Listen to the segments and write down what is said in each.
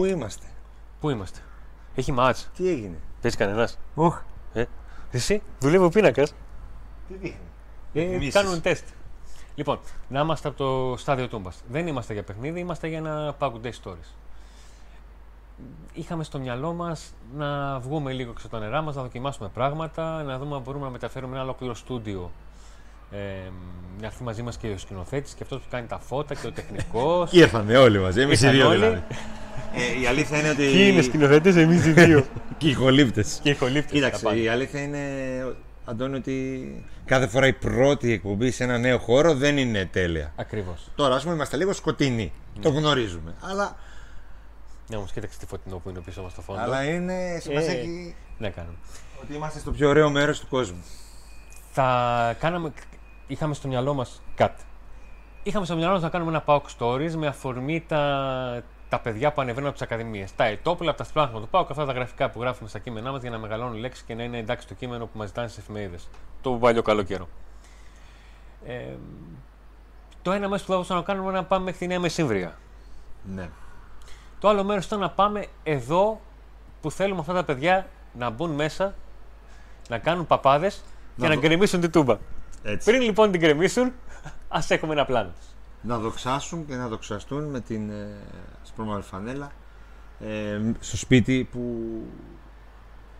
Να είμαστε. Πού είμαστε, Πού είμαστε; Έχει μάτς. τι έγινε; Παίζει κανένας; Όχ, Ε. Εσύ, δουλεύει ο πίνακας. τι δείχνει; Ε, Εκτιμήσεις. κάνουν τεστ. Λοιπόν, να είμαστε από το στάδιο τούμπα. Δεν είμαστε για παιχνίδι, είμαστε για ένα Pack Day Stories. Είχαμε στο μυαλό μας να βγούμε λίγο έξω από τα νερά μας, να δοκιμάσουμε πράγματα, να δούμε αν μπορούμε να μεταφέρουμε ένα ολόκληρο στούντιο. Ε, να έρθει μαζί μας και ο σκηνοθέτης και αυτός που κάνει τα φώτα και ο τεχνικός. Και ήρθανε όλοι μαζί, εμείς οι Ήρθαν δύο όλοι. δηλαδή. Ε, η αλήθεια είναι ότι. Ποιοι είναι σκηνοθέτες, εμείς οι δύο. Και οι χολύπτε. και οι χολύπτε. Κοίταξε, η αλήθεια είναι, Αντώνη, ότι κάθε φορά η πρώτη εκπομπή σε ένα νέο χώρο δεν είναι τέλεια. Ακριβώς. Τώρα, ας πούμε, είμαστε λίγο σκοτεινοί. Το γνωρίζουμε. Αλλά, Να όμως κοίταξε τι φωτεινό που είναι πίσω μας στο φόντο. αλλά είναι σημασία Ε. έχει Ναι, κάνουμε. ότι είμαστε στο πιο ωραίο μέρος του κόσμου. θα κάναμε. Είχαμε στο μυαλό μας κάτι. Είχαμε στο μυαλό μας να κάνουμε ένα Pauk Stories με αφορμή τα, τα παιδιά που ανεβαίνουν από τις ακαδημίες. Τα ετόπουλα από τα σπλάσματα του Pauk, αυτά τα γραφικά που γράφουμε στα κείμενά μας για να μεγαλώνουν λέξεις και να είναι εντάξει το κείμενο που μας ζητάνε στις εφημερίδες. Το παλιό καλό καιρό. Ε, το ένα μέρος που θα μπορούσαμε να κάνουμε είναι να πάμε μέχρι τη Νέα Μεσύμβρια. Ναι. Το άλλο μέρος ήταν να πάμε εδώ που θέλουμε αυτά τα παιδιά να μπουν μέσα, να κάνουν παπάδες και Να να δω- γκρεμίσουν την τούμπα. Έτσι. Πριν λοιπόν την γκρεμίσουν, ας έχουμε ένα πλάνο. Να δοξάσουν και να δοξαστούν με την ε, ασπρόμαυρη φανέλα ε, στο σπίτι που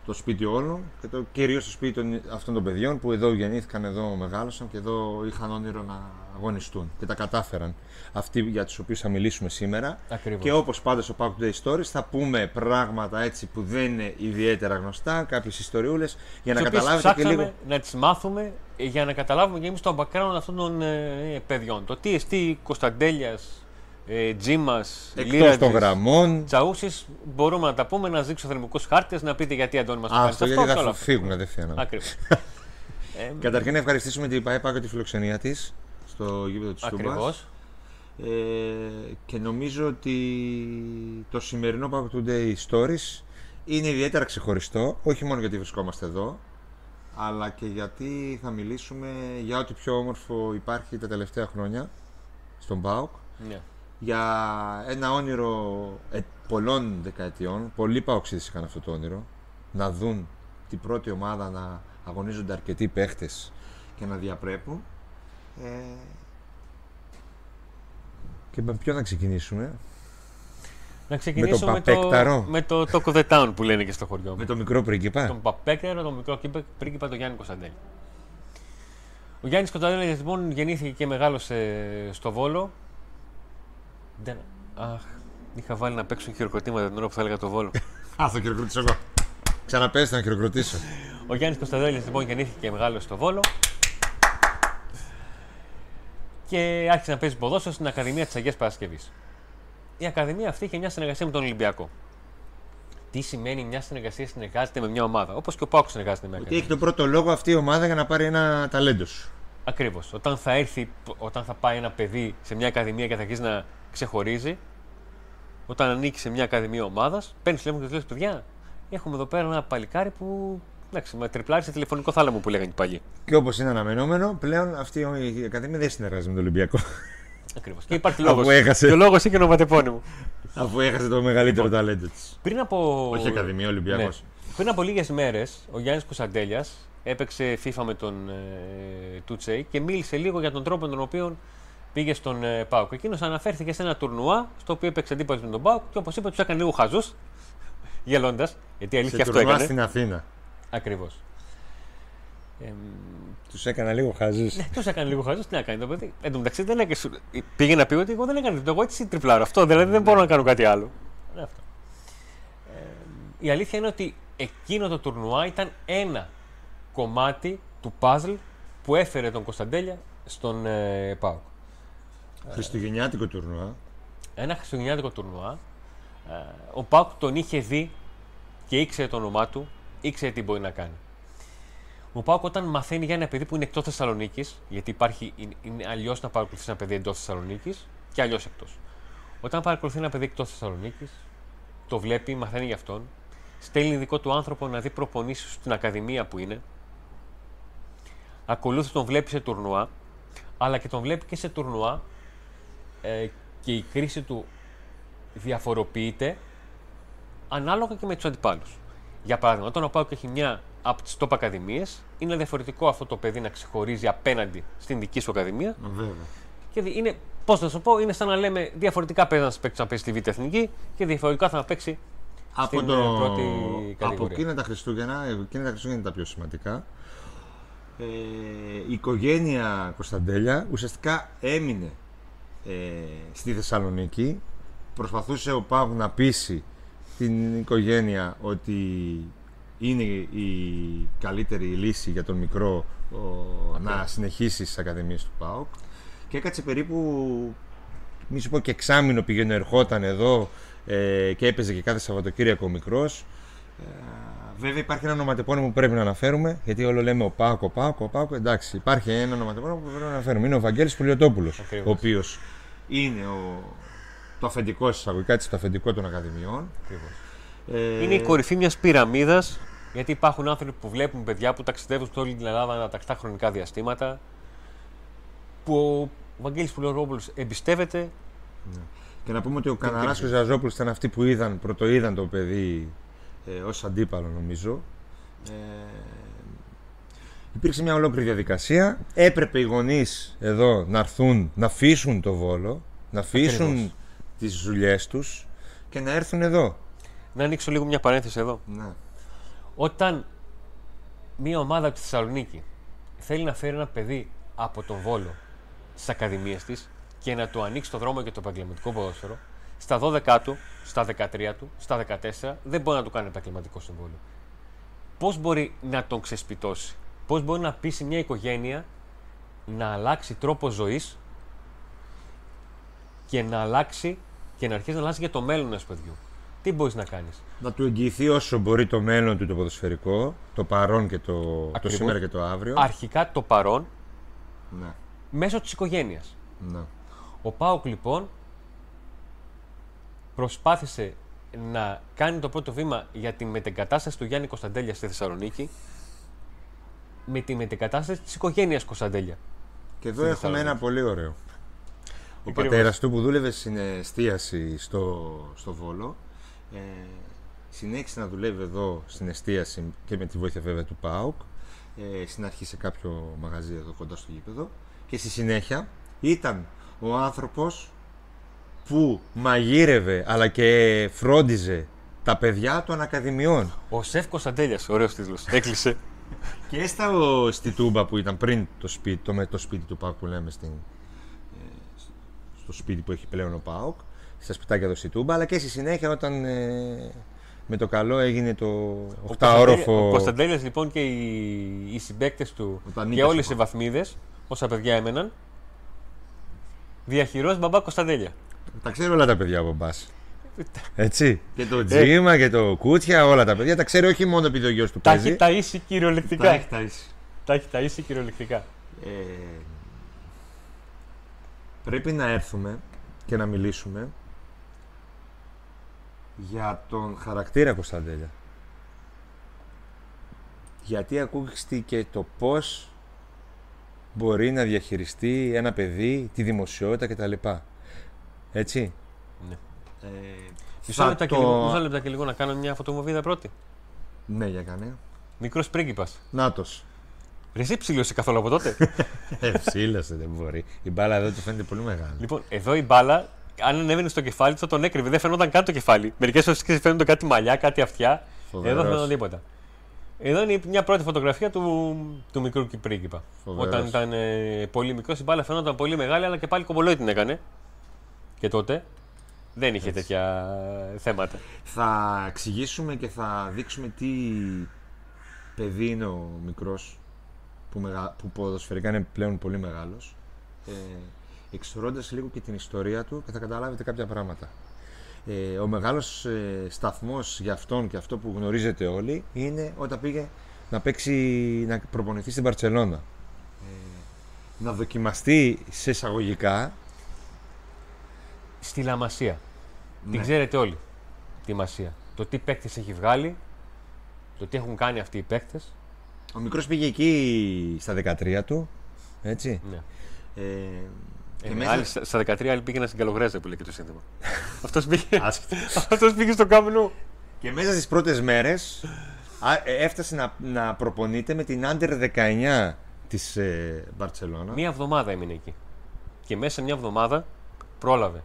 το σπίτι όλων και το, κυρίως το σπίτι των, αυτών των παιδιών που εδώ γεννήθηκαν, εδώ μεγάλωσαν και εδώ είχαν όνειρο να αγωνιστούν και τα κατάφεραν αυτοί για τους οποίους θα μιλήσουμε σήμερα Ακριβώς. και όπως πάντα στο Pack Day Stories θα πούμε πράγματα έτσι που δεν είναι ιδιαίτερα γνωστά, κάποιες ιστοριούλες για να Τις οποίες καταλάβετε και ψάξαμε λίγο να τις μάθουμε ε, για να καταλάβουμε και εμείς το background αυτών των ε, παιδιών. Το τι εστί Κωνσταντέλιας, ε, Τζίμας, εκτός των γραμμών Τσαούσης, μπορούμε να τα πούμε, να δείξω θερμικούς χάρτες, να πείτε γιατί Αντώνη μας το Α, κάνει αυτό γιατί θα όλα σου φύγουν κατευθείαν. Ακριβώς. ε, Καταρχήν να ευχαριστήσουμε την ΠαΕ Πάκο τη φιλοξενία της στο γήπεδο της Τούμπας. Ακριβώς. Ε, και νομίζω ότι το σημερινό Pack Today Stories είναι ιδιαίτερα ξεχωριστό, όχι μόνο γιατί βρισκόμαστε εδώ, αλλά και γιατί θα μιλήσουμε για ό,τι πιο όμορφο υπάρχει τα τελευταία χρόνια στον ΠΑΟΚ. Ναι. Για ένα όνειρο ε, πολλών δεκαετιών, πολλοί ΠΑΟΚΣΙΔες είχαν αυτό το όνειρο, να δουν την πρώτη ομάδα να αγωνίζονται αρκετοί παίχτες και να διαπρέπουν. Ε, και με ποιο να ξεκινήσουμε; Να ξεκινήσω με, το, Παπέκταρο. με το Talk of the Town που λένε και στο χωριό μου. Με το μικρό πρίγκιπα. τον Παπέκτερο, τον μικρό κύπε- πρίγκιπα, τον Γιάννη Κωνσταντέλη. Ο Γιάννης Κωνσταντέλη λοιπόν γεννήθηκε και μεγάλωσε στο Βόλο. Δεν... Αχ, είχα βάλει να παίξω χειροκροτήματα την ώρα που θα έλεγα το Βόλο. Α, θα χειροκροτήσω εγώ. Ξαναπέστε να χειροκροτήσω. Ο Γιάννης Κωνσταντέλη λοιπόν γεννήθηκε και μεγάλωσε στο Βόλο. Και άρχισε να παίζει ποδόσφαιρο στην Ακαδημία της Αγίας Παρασκευής. Η Ακαδημία αυτή είχε μια συνεργασία με τον Ολυμπιακό. Τι σημαίνει μια συνεργασία συνεργάζεται με μια ομάδα, όπως και ο Πάουκ συνεργάζεται με μια Ότι έχει τον πρώτο λόγο αυτή η ομάδα για να πάρει ένα ταλέντος σου. Ακριβώς. Όταν θα έρθει, όταν θα πάει ένα παιδί σε μια ακαδημία και θα αρχίσει να ξεχωρίζει, όταν ανήκει σε μια ακαδημία ομάδας, παίρνεις τηλέφωνο και του λες: Παιδιά, έχουμε εδώ πέρα ένα παλικάρι που. Εντάξει, με τριπλάρι σε τηλεφωνικό θάλαμο που λέγανε οι παλιοί. Και όπως είναι αναμενόμενο, πλέον αυτή η Ακαδημία δεν συνεργάζεται με τον Ολυμπιακό. Ακριβώς. Και υπάρχει Αφού λόγος. έχασε. Και ο λόγος είναι και ονοματεπώνυμο. Αφού έχασε το μεγαλύτερο ταλέντο της. Πριν από. Όχι Ακαδημία, Ολυμπιακός. Ναι. Πριν από λίγες μέρες, ο Γιάννης Κωνσταντέλιας έπαιξε FIFA με τον ε, Τούτσεϊ και μίλησε λίγο για τον τρόπο με τον οποίο πήγε στον ε, Πάουκ. Εκείνος αναφέρθηκε σε ένα τουρνουά στο οποίο έπαιξε αντίπαλος με τον Πάουκ και όπως είπε, τους έκανε λίγο χαζούς. Γελώντας, γιατί η αλήθεια Σε αυτό τουρνουά έκανε. στην Αθήνα. Ακριβώς. Ε, Τους έκανα λίγο χαζούς. ναι, τους έκανε λίγο χαζούς. Τι να κάνει το παιδί. Εν τω μεταξύ δεν έκανε. Πήγε να πει ότι εγώ δεν έκανα τίποτα. Εγώ έτσι τριπλάρω. Αυτό δηλαδή δεν μπορώ να κάνω κάτι άλλο. Ναι, αυτό. Ε, η αλήθεια είναι ότι εκείνο το τουρνουά ήταν ένα κομμάτι του παζλ που έφερε τον Κωνσταντέλια στον ε, ΠΑΟΚ. Χριστουγεννιάτικο τουρνουά. Ένα χριστουγεννιάτικο τουρνουά. Ε, ο ΠΑΟΚ τον είχε δει και ήξερε το όνομά του, ήξερε τι μπορεί να κάνει. Ο Πάουκ όταν μαθαίνει για ένα παιδί που είναι εκτός Θεσσαλονίκης, γιατί υπάρχει, είναι, είναι αλλιώς να παρακολουθείς ένα παιδί εντός Θεσσαλονίκης και αλλιώς εκτός. Όταν παρακολουθεί ένα παιδί εκτός Θεσσαλονίκης, το βλέπει, μαθαίνει για αυτόν, στέλνει δικό του άνθρωπο να δει προπονήσεις στην Ακαδημία που είναι, ακολούθω τον βλέπει σε τουρνουά, αλλά και τον βλέπει και σε τουρνουά ε, και η κρίση του διαφοροποιείται ανάλογα και με τους αντιπάλους. Για παράδειγμα, όταν ο Πάουκ έχει μια από τις top ακαδημίες, είναι διαφορετικό αυτό το παιδί να ξεχωρίζει απέναντι στην δική σου ακαδημία. Βέβαια. Και δι- είναι, πώς να σου πω, είναι σαν να λέμε διαφορετικά παίζει να παίξει να παίξει στη Β' Εθνική και διαφορετικά θα να παίξει Από, στην, το... ε, πρώτη από κατηγορία. εκείνα τα Χριστούγεννα, ε, εκείνα τα Χριστούγεννα είναι τα πιο σημαντικά. Ε, η οικογένεια Κωνσταντέλια ουσιαστικά έμεινε ε, στη Θεσσαλονίκη. Προσπαθούσε ο Πάγου να πείσει την οικογένεια ότι είναι η καλύτερη λύση για τον μικρό ο, να συνεχίσει στις ακαδημίες του ΠΑΟΚ και έκατσε περίπου μη σου πω και εξάμηνο πηγαίνω ερχόταν εδώ ε, και έπαιζε και κάθε Σαββατοκύριακο ο μικρός ε, βέβαια υπάρχει ένα ονοματεπώνυμο που πρέπει να αναφέρουμε γιατί όλο λέμε ο Πάκο, ο Πάκο, ο Πάκο. Εντάξει, υπάρχει ένα ονοματεπώνυμο που πρέπει να αναφέρουμε. Είναι ο Βαγγέλης Πουλιοτόπουλος, Ακριβώς. ο οποίος είναι ο, το αφεντικό εισαγωγικά της, το αφεντικό των Ακαδημιών. Ε, Είναι η κορυφή μιας πυραμίδας, γιατί υπάρχουν άνθρωποι που βλέπουν παιδιά που ταξιδεύουν σε όλη την Ελλάδα ανά τακτά χρονικά διαστήματα. Που ο Βαγγέλης Πουλιορόπουλος εμπιστεύεται. Και να πούμε ότι ο Καναράς και ο κρίνεις. Ζαζόπουλος ήταν αυτοί που είδαν, πρωτοείδαν το παιδί ε, ως αντίπαλο νομίζω. Ε, υπήρξε μια ολόκληρη διαδικασία. Έπρεπε οι γονείς εδώ να έρθουν, να αφήσουν το Βόλο, να αφήσουν Ακριβώς. τις δουλειές τους και να έρθουν εδώ. Να ανοίξω λίγο μια παρένθεση εδώ. Ναι. Όταν μια ομάδα από τη Θεσσαλονίκη θέλει να φέρει ένα παιδί από τον Βόλο στις ακαδημίες της και να του ανοίξει το δρόμο για το επαγγελματικό ποδόσφαιρο, στα 12 του, στα 13 του, στα 14 δεν μπορεί να του κάνει επαγγελματικό συμβόλαιο. Πώς μπορεί να τον ξεσπιτώσει, Πώς μπορεί να πείσει μια οικογένεια να αλλάξει τρόπο ζωής και να αλλάξει και να αρχίσει να αλλάξει για το μέλλον ενός παιδιού; Τι μπορείς να κάνεις; Να του εγγυηθεί όσο μπορεί το μέλλον του το ποδοσφαιρικό, το παρόν και το, το Ακριβώς. σήμερα και το αύριο. Αρχικά το παρόν Ναι, μέσω της οικογένειας. ναι. Ο Πάοκ λοιπόν προσπάθησε να κάνει το πρώτο βήμα για τη μετεγκατάσταση του Γιάννη Κωνσταντέλια στη Θεσσαλονίκη με τη μετεγκατάσταση της οικογένειας Κωνσταντέλια. Και εδώ Στη έχουμε ένα Θεσσαλονίκη. πολύ ωραίο. Ο Ακριβώς. πατέρας του που δούλευε στην εστίαση στο, στο Βόλο ε, συνέχισε να δουλεύει εδώ στην εστίαση και με τη βοήθεια βέβαια του ΠΑΟΚ. Ε, στην αρχή σε κάποιο μαγαζί εδώ κοντά στο γήπεδο. Και στη συνέχεια ήταν ο άνθρωπος που μαγείρευε αλλά και φρόντιζε τα παιδιά των ακαδημιών. Ο Σεφ Κωνσταντέλιας, ωραίος τίτλος, έκλεισε. Και στα, στη Τούμπα που ήταν πριν το σπίτι, το, με το σπίτι του ΠΑΟΚ που λέμε στην, ε, στο σπίτι που έχει πλέον ο ΠΑΟΚ, στα σπιτάκια εδώ στη Τούμπα, αλλά και στη συνέχεια όταν ε, με το καλό έγινε το Ο οχταόροφο. Κωνσταντέλιας λοιπόν και οι, οι συμπαίκτες του Όταν και νίκησε όλες ο οι βαθμίδες, όσα παιδιά έμεναν, διαχειρός μπαμπά Κωνσταντέλια. Τα ξέρει όλα τα παιδιά από μπας. Έτσι. Και το Τζίμα και το Κούτια, όλα τα παιδιά τα ξέρει όχι μόνο επειδή ο γιος του Τα παίζει. έχει ταΐσει κυριολεκτικά. Τα έχει ταΐσει. Τα έχει ταΐσει κυριολεκτικά. Ε, πρέπει να έρθουμε και να μιλήσουμε για τον χαρακτήρα Κωνσταντέλια. Γιατί ακούστηκε το πώς μπορεί να διαχειριστεί ένα παιδί, τη δημοσιότητα κτλ. Έτσι. Ναι. Ε, Μισό θα λεπτά, και το- λίγο, μισό λεπτά και λίγο να κάνω μια φωτομοβίδα πρώτη. Ναι, για κάνε. Μικρός πρίγκιπας. Νάτος. Ρε εσύ ψήλωσε καθόλου από τότε. Ε, ψήλωσε, δεν μπορεί. Η μπάλα εδώ του φαίνεται πολύ μεγάλη. λοιπόν, εδώ η μπάλα, αν ανέβαινε στο κεφάλι, θα τον έκρυβε. Δεν φαινόταν καν το κεφάλι. Μερικές φορές φαίνονταν κάτι μαλλιά, κάτι αυτιά. Φοβερός. Εδώ δεν φαινόταν τίποτα. Εδώ είναι μια πρώτη φωτογραφία του, του μικρού πρίγκιπα. Φοβερός. Όταν ήταν ε, πολύ μικρός, η μπάλα φαινόταν πολύ μεγάλη, αλλά και πάλι κομπολόι την έκανε. Και τότε δεν είχε τέτοια θέματα. Θα εξηγήσουμε και θα δείξουμε τι παιδί είναι ο μικρός που, μεγα... που ποδοσφαιρικά είναι πλέον πολύ μεγάλος ε, εξωρώντας λίγο και την ιστορία του και θα καταλάβετε κάποια πράγματα. Ε, ο μεγάλος ε, σταθμός για αυτόν και αυτό που γνωρίζετε όλοι είναι όταν πήγε να παίξει, να προπονηθεί στην Παρτσελώνα. Ε, να δοκιμαστεί σε εισαγωγικά Στη Λαμασία. Την Ναι. ξέρετε όλοι. Τη Μασία. Το τι παίκτες έχει βγάλει, το τι έχουν κάνει αυτοί οι παίκτες. Ο μικρός πήγε εκεί στα 13 του, έτσι. Ναι. Ε, Ε, Και ναι, μέσα- άλλοι στα- στα 13 άλλοι πήγαιναν στην Καλογρέζα που λέει και το σύνθημα. Αυτός πήγε, Άσχετα. αυτός πήγε στο Καμπνού. Και μέσα στις πρώτες μέρες α, ε, έφτασε να, να προπονείται με την Under 19 της ε, Μπαρτσελώνα. Μία εβδομάδα έμεινε εκεί. Και μέσα σε μια εβδομάδα πρόλαβε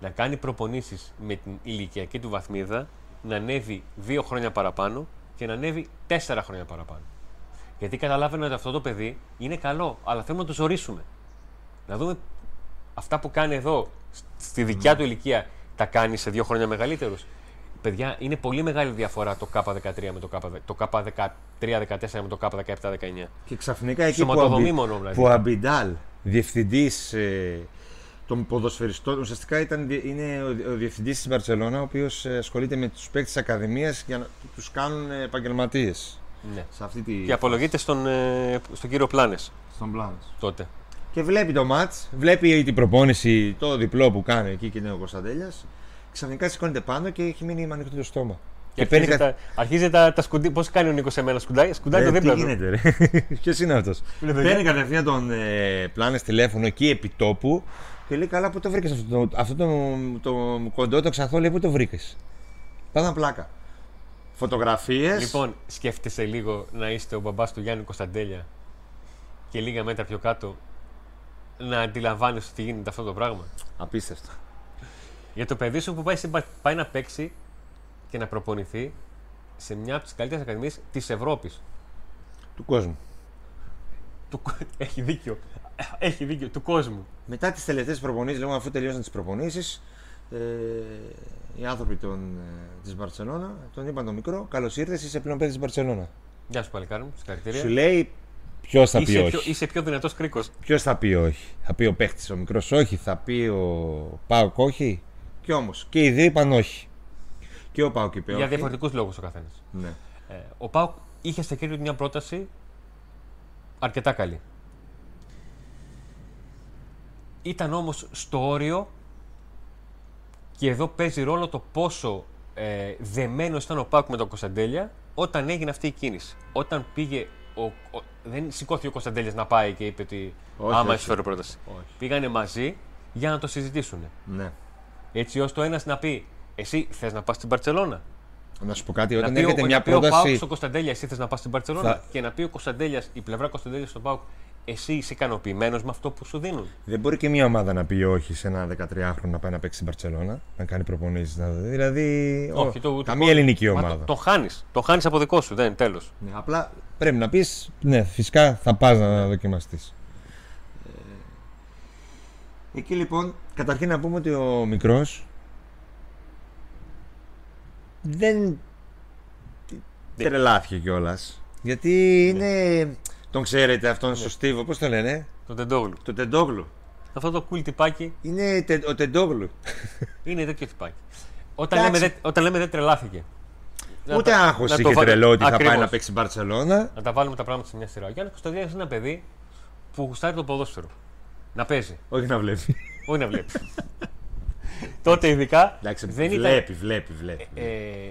να κάνει προπονήσεις με την ηλικιακή του βαθμίδα, να ανέβει δύο χρόνια παραπάνω και να ανέβει τέσσερα χρόνια παραπάνω. Γιατί καταλάβαινε ότι αυτό το παιδί είναι καλό, αλλά θέλουμε να το ζωρίσουμε. Να δούμε αυτά που κάνει εδώ, στη δικιά του ηλικία, τα κάνει σε δύο χρόνια μεγαλύτερους. Παιδιά, είναι πολύ μεγάλη διαφορά το K13 με το K, το K13-14 με το K17-19. Και ξαφνικά εκεί που, Σωματοδομή αμπι- μόνο, δηλαδή. που ο Αμπιντάλ, διευθυντής ε, των ποδοσφαιριστών, ουσιαστικά ήταν, δι- είναι ο, ο διευθυντής της Μπαρτσελώνα, ο οποίος ε, ασχολείται με τους παίκτες της Ακαδημίας για να τους κάνουν επαγγελματίες. Ναι. Σε αυτή τη... Και απολογείται στον, ε, στον κύριο Πλάνες Στον πλάνο. τότε. Και βλέπει το μάτς, βλέπει την προπόνηση, το διπλό που κάνει εκεί και είναι ο Κωνσταντέλιας. Ξαφνικά σηκώνεται πάνω και έχει μείνει με ανοιχτό το στόμα. Και, παίρνει αρχίζει, κα- τα, αρχίζει τα, τα σκουντί. Πώς κάνει ο Νίκος σε μένα, σκουντάει, σκουντάει το Ε, δίπλα τι του; γίνεται, ρε. Ποιος είναι αυτός; Λέει, παιδιά. Παίρνει κατευθείαν τον ε, πλάνες τηλέφωνο εκεί επί τόπου και λέει: Καλά, πού το βρήκες αυτό, το, αυτό το, το, κοντό, το ξανθό, λέει: Πού το βρήκες; Πάντα πλάκα. Φωτογραφίες. Λοιπόν, σκέφτεσαι λίγο να είστε ο μπαμπάς του Γιάννη Κωνσταντέλια και λίγα μέτρα πιο κάτω να αντιλαμβάνεσαι ότι γίνεται αυτό το πράγμα. Απίστευτο. Για το παιδί σου που πάει, σε- πάει να παίξει και να προπονηθεί σε μια από τις καλύτερες ακαδημίες της Ευρώπης. Του κόσμου. Του... Έχει δίκιο. Έχει δίκιο. Του κόσμου. Μετά τις τελευταίες προπονήσεις, λοιπόν, αφού τελείωσαν τις προπονήσεις, ε, οι άνθρωποι των, ε, της Μπαρσελόνα τον είπαν το μικρό: Καλώς ήρθες, είσαι πλέον παιδί της Μπαρσελόνα. Γεια σου, παλικάρι μου. Συγχαρητήρια. Σου λέει ποιος θα πει Είσαι όχι; πιο, είσαι πιο δυνατός κρίκος. Ποιος θα πει όχι; Θα πει ο παίχτης ο μικρός όχι, θα πει ο Πάουκ όχι; Και όμως και οι δύο είπαν όχι. Και ο Πάουκ είπε Για όχι. διαφορετικούς λόγους ο καθένας. Ναι. Ε, ο Πάουκ είχε στα χέρια του μια πρόταση αρκετά καλή. Ήταν όμως στο όριο και εδώ παίζει ρόλο το πόσο ε, δεμένος ήταν ο Πάουκ με τον Κωνσταντέλια όταν έγινε αυτή η κίνηση. Όταν πήγε, ο, ο- δεν σηκώθηκε ο Κωνσταντέλιας να πάει και είπε ότι Όχι, άμα όχι. σου φέρω πρόταση. Όχι. Πήγανε μαζί για να το συζητήσουν. ναι. Έτσι ώστε ο ένας να πει εσύ θες να πας στην Παρσελώνα. Να σου πω κάτι, όταν Να πει, έρχεται ο, μια να πει ο Πάουκ πρόταση. στον Κωνσταντέλια, εσύ θες να πας στην Παρσελόνα. Θα- Και να πει ο Κωνσταντέλιας, η πλευρά Κωνσταντέλιας στον Πάουκ, εσύ είσαι ικανοποιημένος με αυτό που σου δίνουν; Δεν μπορεί και μια ομάδα να πει όχι σε ένα 13χρονο να πάει να παίξει στην Παρσελώνα, να κάνει προπονήσεις. Να... Δηλαδή. ο- Όχι, το, το- καμία ελληνική Μα ομάδα. Το, το χάνεις. Το χάνεις από δικό σου, δεν τέλος. Ναι, απλά πρέπει να πεις, ναι, φυσικά θα πας να δοκιμαστείς. Εκεί λοιπόν, καταρχήν να πούμε ότι ο μικρός δεν τρελάθηκε κιόλας. Γιατί είναι. Τον ξέρετε αυτόν στο Στίβο, πώς το λένε, Το τεντόγλου. το Τεντόγλου. Αυτό το cool τυπάκι Είναι τε- ο Τεντόγλου. είναι τέτοιο τυπάκι. Όταν Εντάξει. λέμε, δεν, όταν λέμε δεν τρελάθηκε. Να Ούτε τα- άγχος να το είχε βα- τρελό ότι θα Ακριβώς. πάει να παίξει Μπαρσελόνα. Να τα βάλουμε τα πράγματα σε μια σειρά. Ο Γιάννη Κωνσταντέλια είναι ένα παιδί που γουστάρει το ποδόσφαιρο. Να παίζει. Όχι να βλέπει. Όχι να βλέπει. Τότε ειδικά Εντάξει, δεν ήταν, βλέπει, βλέπει, βλέπει. ε,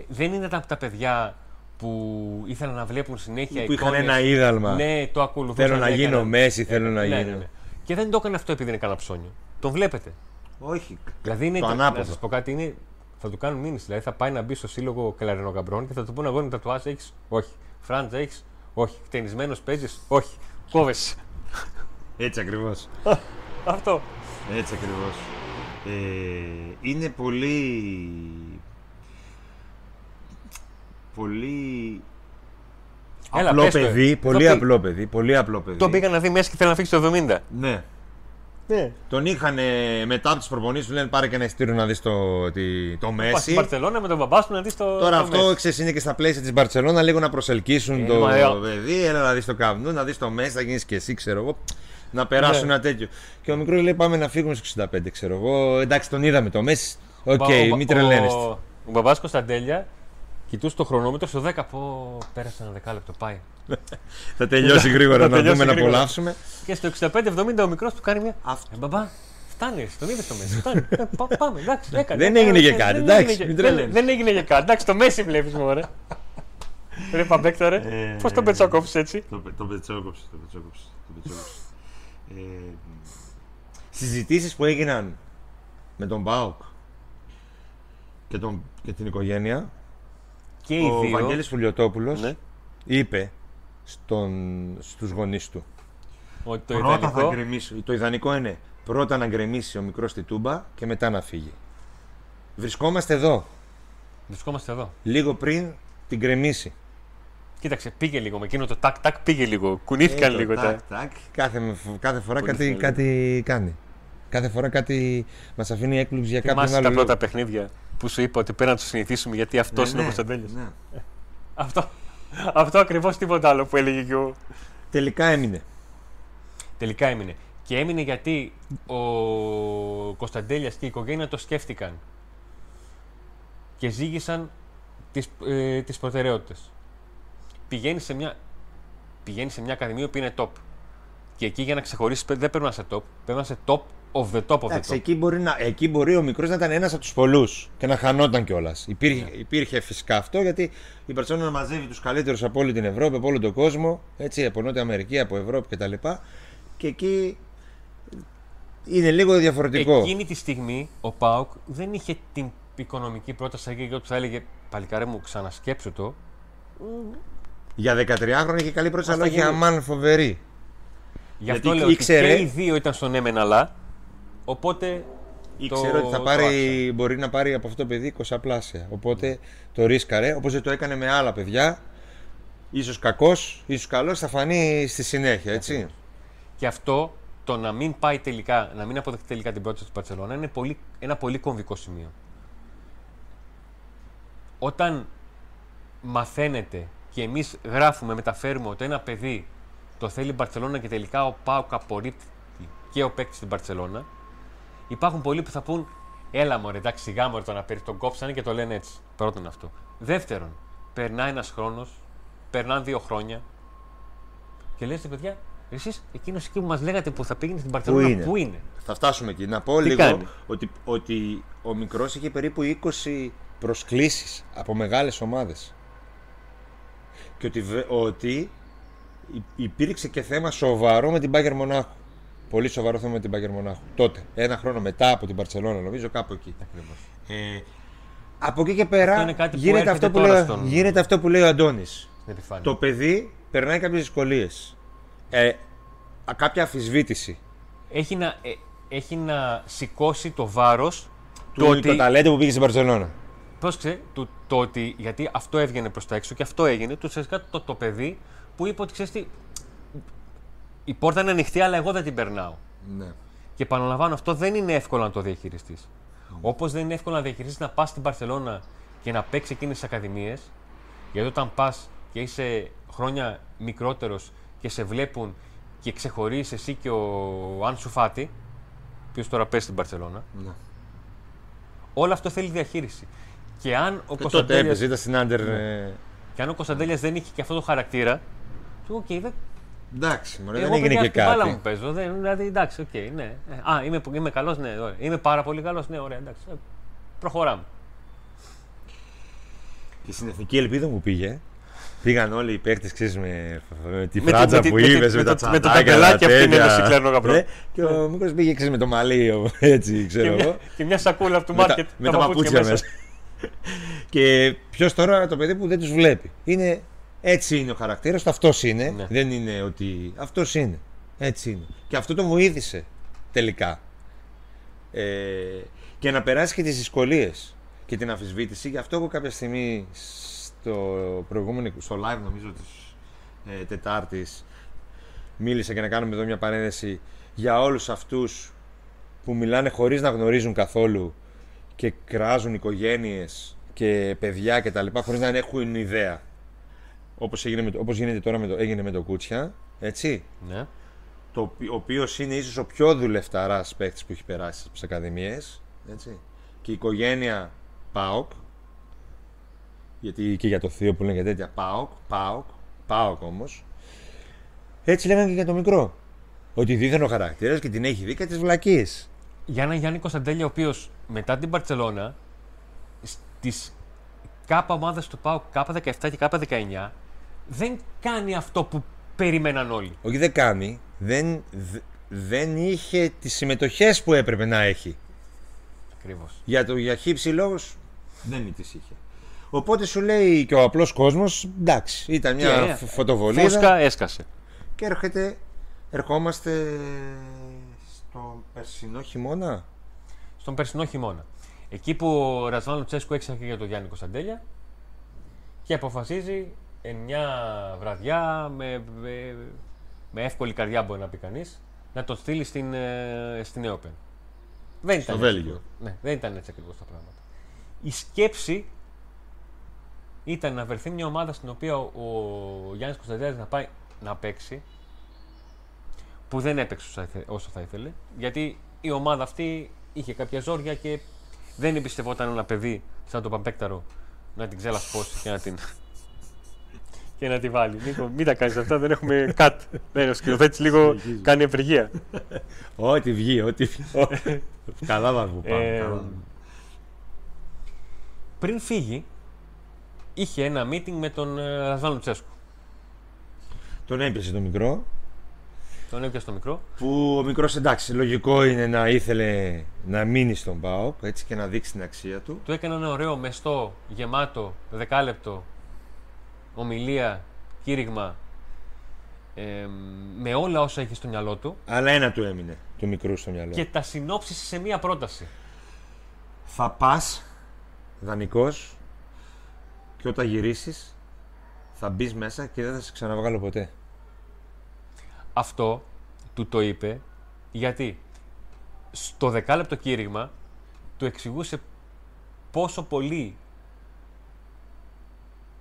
δεν είναι τα, τα παιδιά που ήθελαν να βλέπουν συνέχεια Που είχαν εικόνες. ένα είδαλμα. Ναι, το ακολουθούσαν. Θέλω να έκαναν. γίνω Μέση, θέλω να ναι, γίνω. ναι, ναι. Και δεν το έκανε αυτό επειδή είναι κανένα ψώνιο. Τον βλέπετε. Όχι. Δηλαδή είναι Το Να ανάποδο. σας πω κάτι, είναι, θα του κάνουν μήνυση. Δηλαδή θα πάει να μπει στο σύλλογο Καλαρινοκαμπρών και θα του πούνε αγόρι τα τουάζ έχεις; Όχι. Φραντζ έχεις; Όχι. Τενισμένο παίζεις; Όχι. Κόβεσαι. Έτσι ακριβώς. αυτό. Έτσι ακριβώς. Ε, είναι πολύ. Πολύ. Έλα, απλό πες το, ε. παιδί, Το πολύ πει- απλό παιδί, πολύ απλό παιδί. Το πήγα να δει μέσα και θέλει να φύγει το 70. Ναι. Ναι. Τον είχαν μετά από τις προπονήσεις του λένε πάρε και ένα ειστήριο να δεις το, τη- το Πας στην Μέση. Παρσελόνα με τον μπαμπά σου να δεις το. Τώρα το αυτό Μέση. ξέρεις, είναι και στα πλαίσια της Μπαρσελόνα λίγο να προσελκύσουν Ε, το μα, ε, παιδί. Έλα να δεις το καπνού, να δεις το Μέση, θα γίνεις και εσύ, ξέρω εγώ. Να περάσουν Ναι. ένα τέτοιο. Και ο μικρός λέει: Πάμε να φύγουμε στου 65, ξέρω εγώ. Εντάξει, τον είδαμε το Μέση. Οκ, Ο- ο- μην τρελαίνεστε. Ο, ο μπαμπά Κωνσταντέλια κοιτούσε το χρονόμετρο στο 10. Πω, πέρασε ένα δεκάλεπτο, πάει. Θα τελειώσει γρήγορα Θα να τελειώσει δούμε να γρήγορα. απολαύσουμε. Και στο 65-70 ο μικρός του κάνει μια. Αυτό. Ε, μπαμπά, φτάνει, τον είδες το Μέση. Φτάνει. Ε, πά- πάμε, εντάξει, έκανε. Δεν έκανε, έγινε και έκανε, κάτι, δεν εντάξει, έγινε και- μην δεν- τρελαίνεις. Δεν έγινε για κάτι. Εντάξει, το Μέση βλέπεις μου, ρε. Ρε Παμπέκτο, ρε. Ε, Πώς τον πετσόκοψες έτσι; Το, το πετσόκοψες, το πετσόκοψες. Το πετσόκοψες. Ε, συζητήσεις που έγιναν με τον Μπάουκ και, τον, και την οικογένεια, Και οι ο δύο. Βαγγέλης Φουλιοτόπουλος Ναι. είπε στον, στους γονείς του Ότι το πρώτα θα ιδανικό. γκρεμίσει. Το ιδανικό είναι πρώτα να γκρεμίσει ο μικρός στη τούμπα και μετά να φύγει. Βρισκόμαστε εδώ, Βρισκόμαστε εδώ. λίγο πριν την γκρεμίσει. Κοίταξε, πήγε λίγο με εκείνο το τάκ τάκ, πήγε λίγο. Κουνήθηκαν Ε, το λίγο. τα- τάκ, τάκ, κάθε, κάθε φορά Πολύ κάτι, θέλει. κάτι κάνει. Κάθε φορά κάτι μας αφήνει έκπληξη για κάποιον Θυμάσαι άλλο τα λόγο. πρώτα παιχνίδια που σου είπα ότι πρέπει να του συνηθίσουμε γιατί αυτός Ναι, είναι ο ναι, Κωνσταντέλια. ναι. Αυτό, αυτό ακριβώς τίποτα άλλο που έλεγε και ο. Τελικά έμεινε. Τελικά έμεινε. Και έμεινε γιατί ο Κωνσταντέλιας και η οικογένεια το σκέφτηκαν και ζήγησαν τις, ε, τις προτεραιότητες. Πηγαίνει σε, μια, πηγαίνει σε μια ακαδημία που είναι top. Και εκεί για να ξεχωρίσει δεν πρέπει να είσαι top. Πρέπει να είσαι top of the top of the Εντάξει, top. εκεί μπορεί, να, εκεί μπορεί ο μικρός να ήταν ένας από τους πολλούς και να χανόταν κιόλας. Υπήρχε, υπήρχε φυσικά αυτό γιατί η Μπαρσελόνα μαζεύει τους καλύτερους από όλη την Ευρώπη, από όλο τον κόσμο, έτσι, από Νότια Αμερική, από Ευρώπη κτλ. Και εκεί είναι λίγο διαφορετικό. Εκείνη τη στιγμή ο Πάουκ δεν είχε την οικονομική πρόταση και που θα έλεγε Παλικάρέ μου, ξανασκέψου το. Για 13 είχε καλή πρόταση, Ας αλλά τα είχε γίνει. αμάν φοβερή. Γι' Γιατί αυτό λέω ήξερε- ότι και οι δύο ήταν στον ναι μεν αλλά. Οπότε. Ήξερε ότι θα το πάρει, άξιζε. μπορεί να πάρει από αυτό το παιδί 20 πλάσια. Οπότε το ρίσκαρε, όπως δεν το έκανε με άλλα παιδιά. Ίσως κακός, ίσως καλός, θα φανεί στη συνέχεια, έτσι. Και αυτό το να μην πάει τελικά, να μην αποδεχτεί τελικά την πρόταση του Παρσελόνα είναι πολύ, ένα πολύ κομβικό σημείο. Όταν μαθαίνετε και εμείς γράφουμε, μεταφέρουμε ότι ένα παιδί το θέλει η Μπαρσελόνα και τελικά ο Πάουκ απορρίπτει και ο παίκτης στην Μπαρσελόνα, υπάρχουν πολλοί που θα πούν Έλα μωρέ, εντάξει, σιγά μωρέ το να παίρνει, τον κόψανε και το λένε έτσι. Πρώτον αυτό. Δεύτερον, περνάει ένας χρόνος, περνάνε δύο χρόνια και λες «Ρε παιδιά, εσείς εκείνος εκεί που μας λέγατε που θα πήγαινε στην Μπαρσελόνα, είναι; πού είναι; Θα φτάσουμε εκεί. Να πω Τι λίγο κάνει; ότι, ότι ο μικρός είχε περίπου 20 προσκλήσεις από μεγάλες ομάδες. Και ότι, βε- ότι υ- υπήρξε και θέμα σοβαρό με την Μπάγκερ Μονάχου. Πολύ σοβαρό θέμα με την Μπάγκερ Μονάχου. Τότε. Ένα χρόνο μετά από την Παρσελόνα, νομίζω, κάπου εκεί. Ε, από εκεί και πέρα Αυτό είναι κάτι που γίνεται, έρχεται αυτό που, τώρα λέει, στον- γίνεται αυτό που λέει ο Αντώνης. Στην επιφάνεια. Το παιδί περνάει κάποιες δυσκολίες. Ε, α- κάποια αφισβήτηση. Έχει, να, ε, έχει να σηκώσει το βάρος Του το, το ταλέντο που πήγε στην Παρσελόνα. Πρόσεξε, το, το ότι γιατί αυτό έβγαινε προς τα έξω και αυτό έγινε, του ουσιαστικά το, το παιδί που είπε ότι ξέρεις τι. Η πόρτα είναι ανοιχτή, αλλά εγώ δεν την περνάω. Ναι. Και επαναλαμβάνω, αυτό δεν είναι εύκολο να το διαχειριστείς. Όπως δεν είναι εύκολο να διαχειριστείς να πας στην Παρσελώνα και να παίξεις εκείνες τις ακαδημίες, γιατί όταν πας και είσαι χρόνια μικρότερος και σε βλέπουν και ξεχωρίζεις εσύ και ο Άνσου Φάτι, ο τώρα παίζει στην Παρσελώνα, ναι. όλο αυτό θέλει διαχείριση. Και αν ο Και τότε Κωνσταντέλιας- έπαιζε, ήταν στην Άντερ. ε, και αν ο Κωνσταντέλιας δεν είχε και αυτό το χαρακτήρα, του οκ, δεν, Εντάξει, μωρέ, δεν εγώ έγινε παιδιά και στην μπάλα μου κάτι. παίζω. Δεν, δηλαδή, εντάξει, οκ, ναι. Ε, Α, είμαι, είμαι καλός, ναι, ωραία. Είμαι πάρα πολύ καλός, ναι, ωραία, εντάξει. Ε, προχωράμε. Και στην εθνική ελπίδα που πήγε, πήγαν όλοι οι παίκτες, ξέρεις, με, με τη Με τη- φράτσα με τη- που με τη- είπε, με με, τα το- με το τσαντάκια, ταμπελάκι τα αυτή είναι τέτοια. το συκλέρνο γαμπρό. Ναι, Και ο μικρό πήγε, ξέρεις, με το μαλλί, ο- έτσι, Και ξέρω μια, εγώ. και μια σακούλα από το με τα, μάρκετ. με τα παπούτσια μέσα. και ποιος τώρα το παιδί που δεν τους βλέπει. Είναι, έτσι είναι ο χαρακτήρας του, αυτός είναι. Ναι. Δεν είναι ότι. Αυτός είναι. Έτσι είναι. Και αυτό το βοήθησε τελικά. Ε, και να περάσει και τις δυσκολίες και την αμφισβήτηση. Γι' αυτό εγώ κάποια στιγμή στο προηγούμενο, στο live νομίζω της ε, Τετάρτης μίλησα και να κάνουμε εδώ μια παρένθεση για όλους αυτούς που μιλάνε χωρίς να γνωρίζουν καθόλου και κράζουν οικογένειες και παιδιά και τα λοιπά χωρίς να έχουν ιδέα. Όπως, έγινε με το, όπως γίνεται τώρα με το, έγινε με το Κούτσια, έτσι. Ναι. Το, οποι- ο οποίος είναι ίσως ο πιο δουλευταράς παίκτης που έχει περάσει στις ακαδημίες, έτσι. Και η οικογένεια ΠΑΟΚ, γιατί και για το θείο που λένε και τέτοια ΠΑΟΚ, ΠΑΟΚ, ΠΑΟΚ όμως, έτσι λέγανε και για το μικρό. Ότι δίθεν ο χαρακτήρας και την έχει δει και τις βλακίες. Για έναν Γιάννη Κωνσταντέλια, ο οποίος μετά την Παρσελώνα στις ΚΑΠΑ ομάδες του ΠΑΟ, ΚΑΠΑ 17 και ΚΑΠΑ 19, δεν κάνει αυτό που περίμεναν όλοι. Όχι δεν κάνει, δεν, δε- δεν είχε τις συμμετοχές που έπρεπε να έχει. Ακριβώς. Για, το, για χύψη λόγους δεν τις είχε. Οπότε σου λέει και ο απλός κόσμος, εντάξει, ήταν μια Και, φ- φωτοβολίδα Φούσκα έσκασε. και έρχεται, ερχόμαστε στο περσινό χειμώνα. Στον περσινό χειμώνα. Εκεί που ο Ρασβάν Λουτσέσκου έξερε για τον Γιάννη Κωνσταντέλια και αποφασίζει εν μια βραδιά με, με, με εύκολη καρδιά μπορεί να πει κανείς να τον στείλει στην, ε, στην Open. Δεν Στο ήταν Βέλγιο. Έτσι, ναι, δεν ήταν έτσι ακριβώς τα πράγματα. Η σκέψη ήταν να βρεθεί μια ομάδα στην οποία ο, ο Γιάννης Κωνσταντέλιας να πάει να παίξει που δεν έπαιξε όσο θα ήθε- όσο θα ήθελε γιατί η ομάδα αυτή είχε κάποια ζόρια και δεν εμπιστευόταν ένα παιδί σαν τον Παμπέκταρο να την ξελασπώσει και να την και να τη βάλει. Νίκο, μην τα κάνεις αυτά, δεν έχουμε cut. Δεν, ο σκηνοθέτης λίγο κάνει ευεργία. Ό,τι βγει, ό,τι βγει. καλά θα μου πάμε. Ε, καλά θα- πριν φύγει, είχε ένα meeting με τον ε, Ρασβάν Λουτσέσκου. Τον έπιασε το μικρό. Τον έπιασε στο μικρό. Που ο μικρός εντάξει, λογικό είναι να ήθελε να μείνει στον ΠΑΟΚ έτσι και να δείξει την αξία του. Του έκανε ένα ωραίο μεστό, γεμάτο, δεκάλεπτο, ομιλία, κήρυγμα, ε, με όλα όσα έχει στο μυαλό του Αλλά ένα του έμεινε του μικρού στο μυαλό. και τα συνόψισε σε μία πρόταση. Θα πας δανεικός και όταν γυρίσεις θα μπεις μέσα και δεν θα σε ξαναβγάλω ποτέ. Αυτό του το είπε γιατί στο δεκάλεπτο κήρυγμα του εξηγούσε πόσο πολύ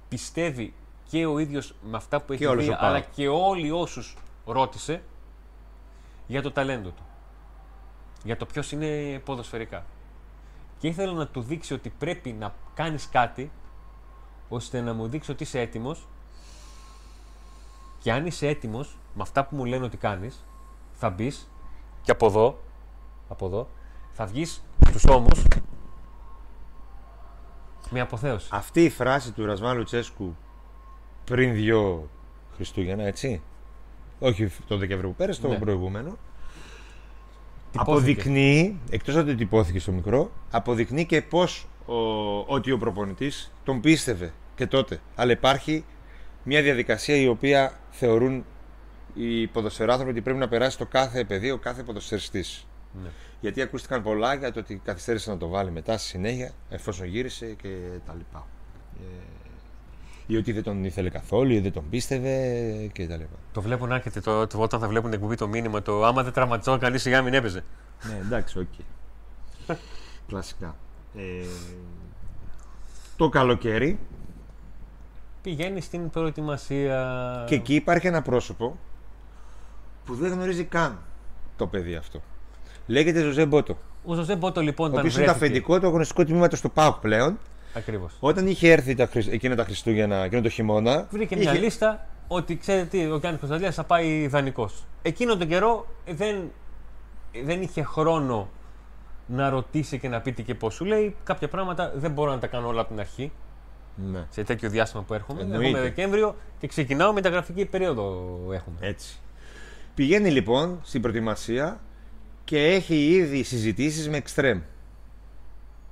πιστεύει και ο ίδιος με αυτά που έχει όλος δει, ο ΠΑΟΚ. αλλά και όλοι όσους ρώτησε για το ταλέντο του. Για το ποιος είναι ποδοσφαιρικά. Και ήθελα να του δείξει ότι πρέπει να κάνεις κάτι ώστε να μου δείξει ότι είσαι έτοιμος και αν είσαι έτοιμος με αυτά που μου λένε ότι κάνεις θα μπεις και από εδώ, από εδώ θα βγεις στους ώμους με αποθέωση. Αυτή η φράση του Ρασβάν Λουτσέσκου πριν δύο Χριστούγεννα, έτσι. Όχι το Δεκέμβριο που πέρασε, το Ναι. προηγούμενο. Τυπώθηκε. Αποδεικνύει, εκτός ότι τυπώθηκε στο μικρό, αποδεικνύει και πώς ο, ότι ο προπονητής τον πίστευε και τότε. Αλλά υπάρχει μια διαδικασία η οποία θεωρούν οι ποδοσφαιράνθρωποι ότι πρέπει να περάσει το κάθε παιδί, ο κάθε ποδοσφαιριστής. Ναι. Γιατί ακούστηκαν πολλά για το ότι καθυστέρησε να το βάλει μετά στη συνέχεια, εφόσον γύρισε και τα λοιπά. Ε, ή ότι δεν τον ήθελε καθόλου, ή δεν τον πίστευε και τα λοιπά. Το βλέπουν να έρχεται το, το- όταν θα βλέπουν την εκπομπή το μήνυμα το άμα δεν τραυματιζόταν κανείς σιγά μην έπαιζε. Ναι, εντάξει, οκ. Κλασικά. Ε, το καλοκαίρι Πηγαίνει στην προετοιμασία. και εκεί υπάρχει ένα πρόσωπο που δεν γνωρίζει καν το παιδί αυτό. Λέγεται Ζοζέ Μπότο. Ο Ζωζέ Μπότο λοιπόν Ο ήταν οποίος είναι το αφεντικό του αγωνιστικού τμήματο του ΠΑΟΚ πλέον. Ακριβώς. Όταν είχε έρθει τα, Χρυσ- εκείνα τα Χριστούγεννα, εκείνο το χειμώνα. Βρήκε είχε- μια λίστα ότι ξέρετε τι, ο Γιάννης Κωνσταντέλιας θα πάει δανεικό. Εκείνο τον καιρό ε, δεν, ε, δεν είχε χρόνο να ρωτήσει και να πει τι και πώς. Σου λέει κάποια πράγματα δεν μπορώ να τα κάνω όλα από την αρχή Ναι. σε τέτοιο διάστημα που έρχομαι. Εννοείται. Έχουμε Δεκέμβριο και ξεκινάω με τα γραφική περίοδο έχουμε. Έτσι. Πηγαίνει λοιπόν στην προετοιμασία και έχει ήδη συζητήσεις με εξτρέμ.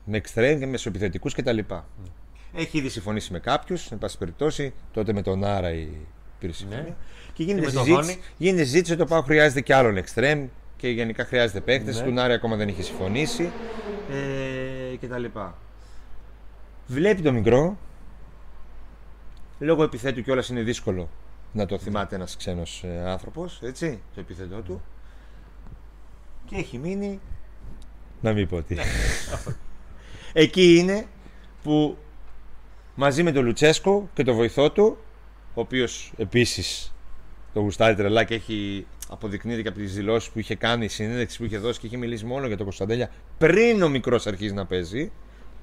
Με εξτρέμ και μεσοεπιθετικούς κτλ. Έχει ήδη συμφωνήσει με κάποιους, εν πάση περιπτώσει, τότε με τον Άρα η πήρε συμφωνία. Και γίνεται Και με τον συζήτηση, Θόνη. γίνεται συζήτηση ότι το Πάο χρειάζεται και άλλον εξτρέμ και γενικά χρειάζεται παίκτες. Ναι. Του Νάρη ακόμα δεν είχε συμφωνήσει. Ε, και τα λοιπά. Βλέπει το μικρό. Λόγω επιθέτου κιόλας είναι δύσκολο να το θυμάται ένας ξένος άνθρωπος, έτσι, το επιθετό του. Και έχει μείνει. Να μην πω τι. Εκεί είναι που μαζί με τον Λουτσέσκο και τον βοηθό του, ο οποίος επίσης το γουστάρει τρελά και έχει αποδεικνύεται και από τις δηλώσεις που είχε κάνει, η συνέντευξη που είχε δώσει και είχε μιλήσει μόνο για τον Κωνσταντέλια πριν ο μικρός αρχίζει να παίζει.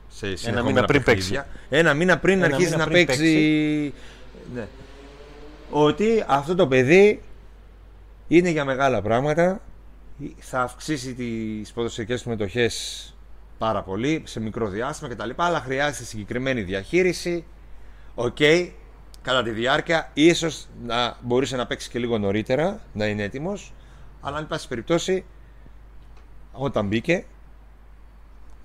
Σε συνεχόμενα μήνα πριν παιχνίδια. Ένα μήνα πριν Ένα αρχίσει μήνα να πριν παίξει. Ναι. Ότι αυτό το παιδί είναι για μεγάλα πράγματα. Θα αυξήσει τις ποδοσφαιρικές του μετοχές πάρα πολύ σε μικρό διάστημα κτλ. Αλλά χρειάζεται συγκεκριμένη διαχείριση. Οκ, κατά τη διάρκεια, ίσως να μπορούσε να παίξει και λίγο νωρίτερα, να είναι έτοιμος. Αλλά εν πάση περιπτώσει, όταν μπήκε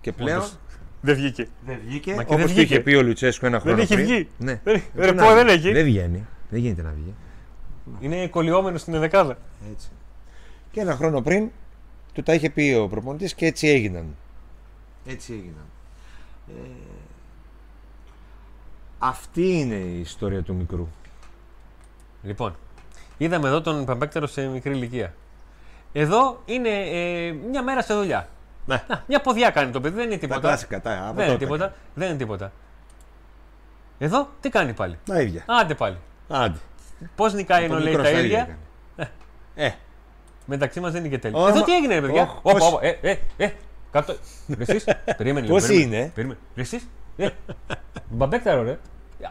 και πλέον. Όντως. Δεν βγήκε. Δεν βγήκε. Μα και Όπως δεν το βγήκε. είχε πει ο Λουτσέσκου ένα χρόνο είχε πριν. βγει. Ναι. Δεν- Ε, ρε, πού πω, να δεν βγει. έχει. Δεν βγαίνει. Δεν γίνεται να βγει. Είναι κολλιόμενος στην δεκάδα. Έτσι. Και ένα χρόνο πριν του τα είχε πει ο προπονητής και έτσι έγιναν. Έτσι έγιναν. Ε, αυτή είναι η ιστορία του μικρού. Λοιπόν, είδαμε εδώ τον Παμπέκτερο σε μικρή ηλικία. Εδώ είναι ε, μια μέρα σε δουλειά. Ναι. Να, μια ποδιά κάνει το παιδί, δεν είναι Τα τίποτα. κλασικά, τα από δεν είναι τότε. τίποτα. Δεν είναι τίποτα. Εδώ τι κάνει πάλι; Τα ίδια. Άντε πάλι. Άντε. Πώς νικάει ενώ Το λέει μικρός τα ίδια ίδια; έκανε. Ε, Μεταξύ μας δεν είναι και τέλειο. Ω, Εδώ μα- τι έγινε, ρε παιδιά; Ωχ, Όπα, πώς- όπα, ε, ε, ε, κάτω. Εσείς, περίμενε. λίγο, Πώς περίμενε, είναι; Περίμενε. Εσείς, ε, μπαμπέκταρο, ρε.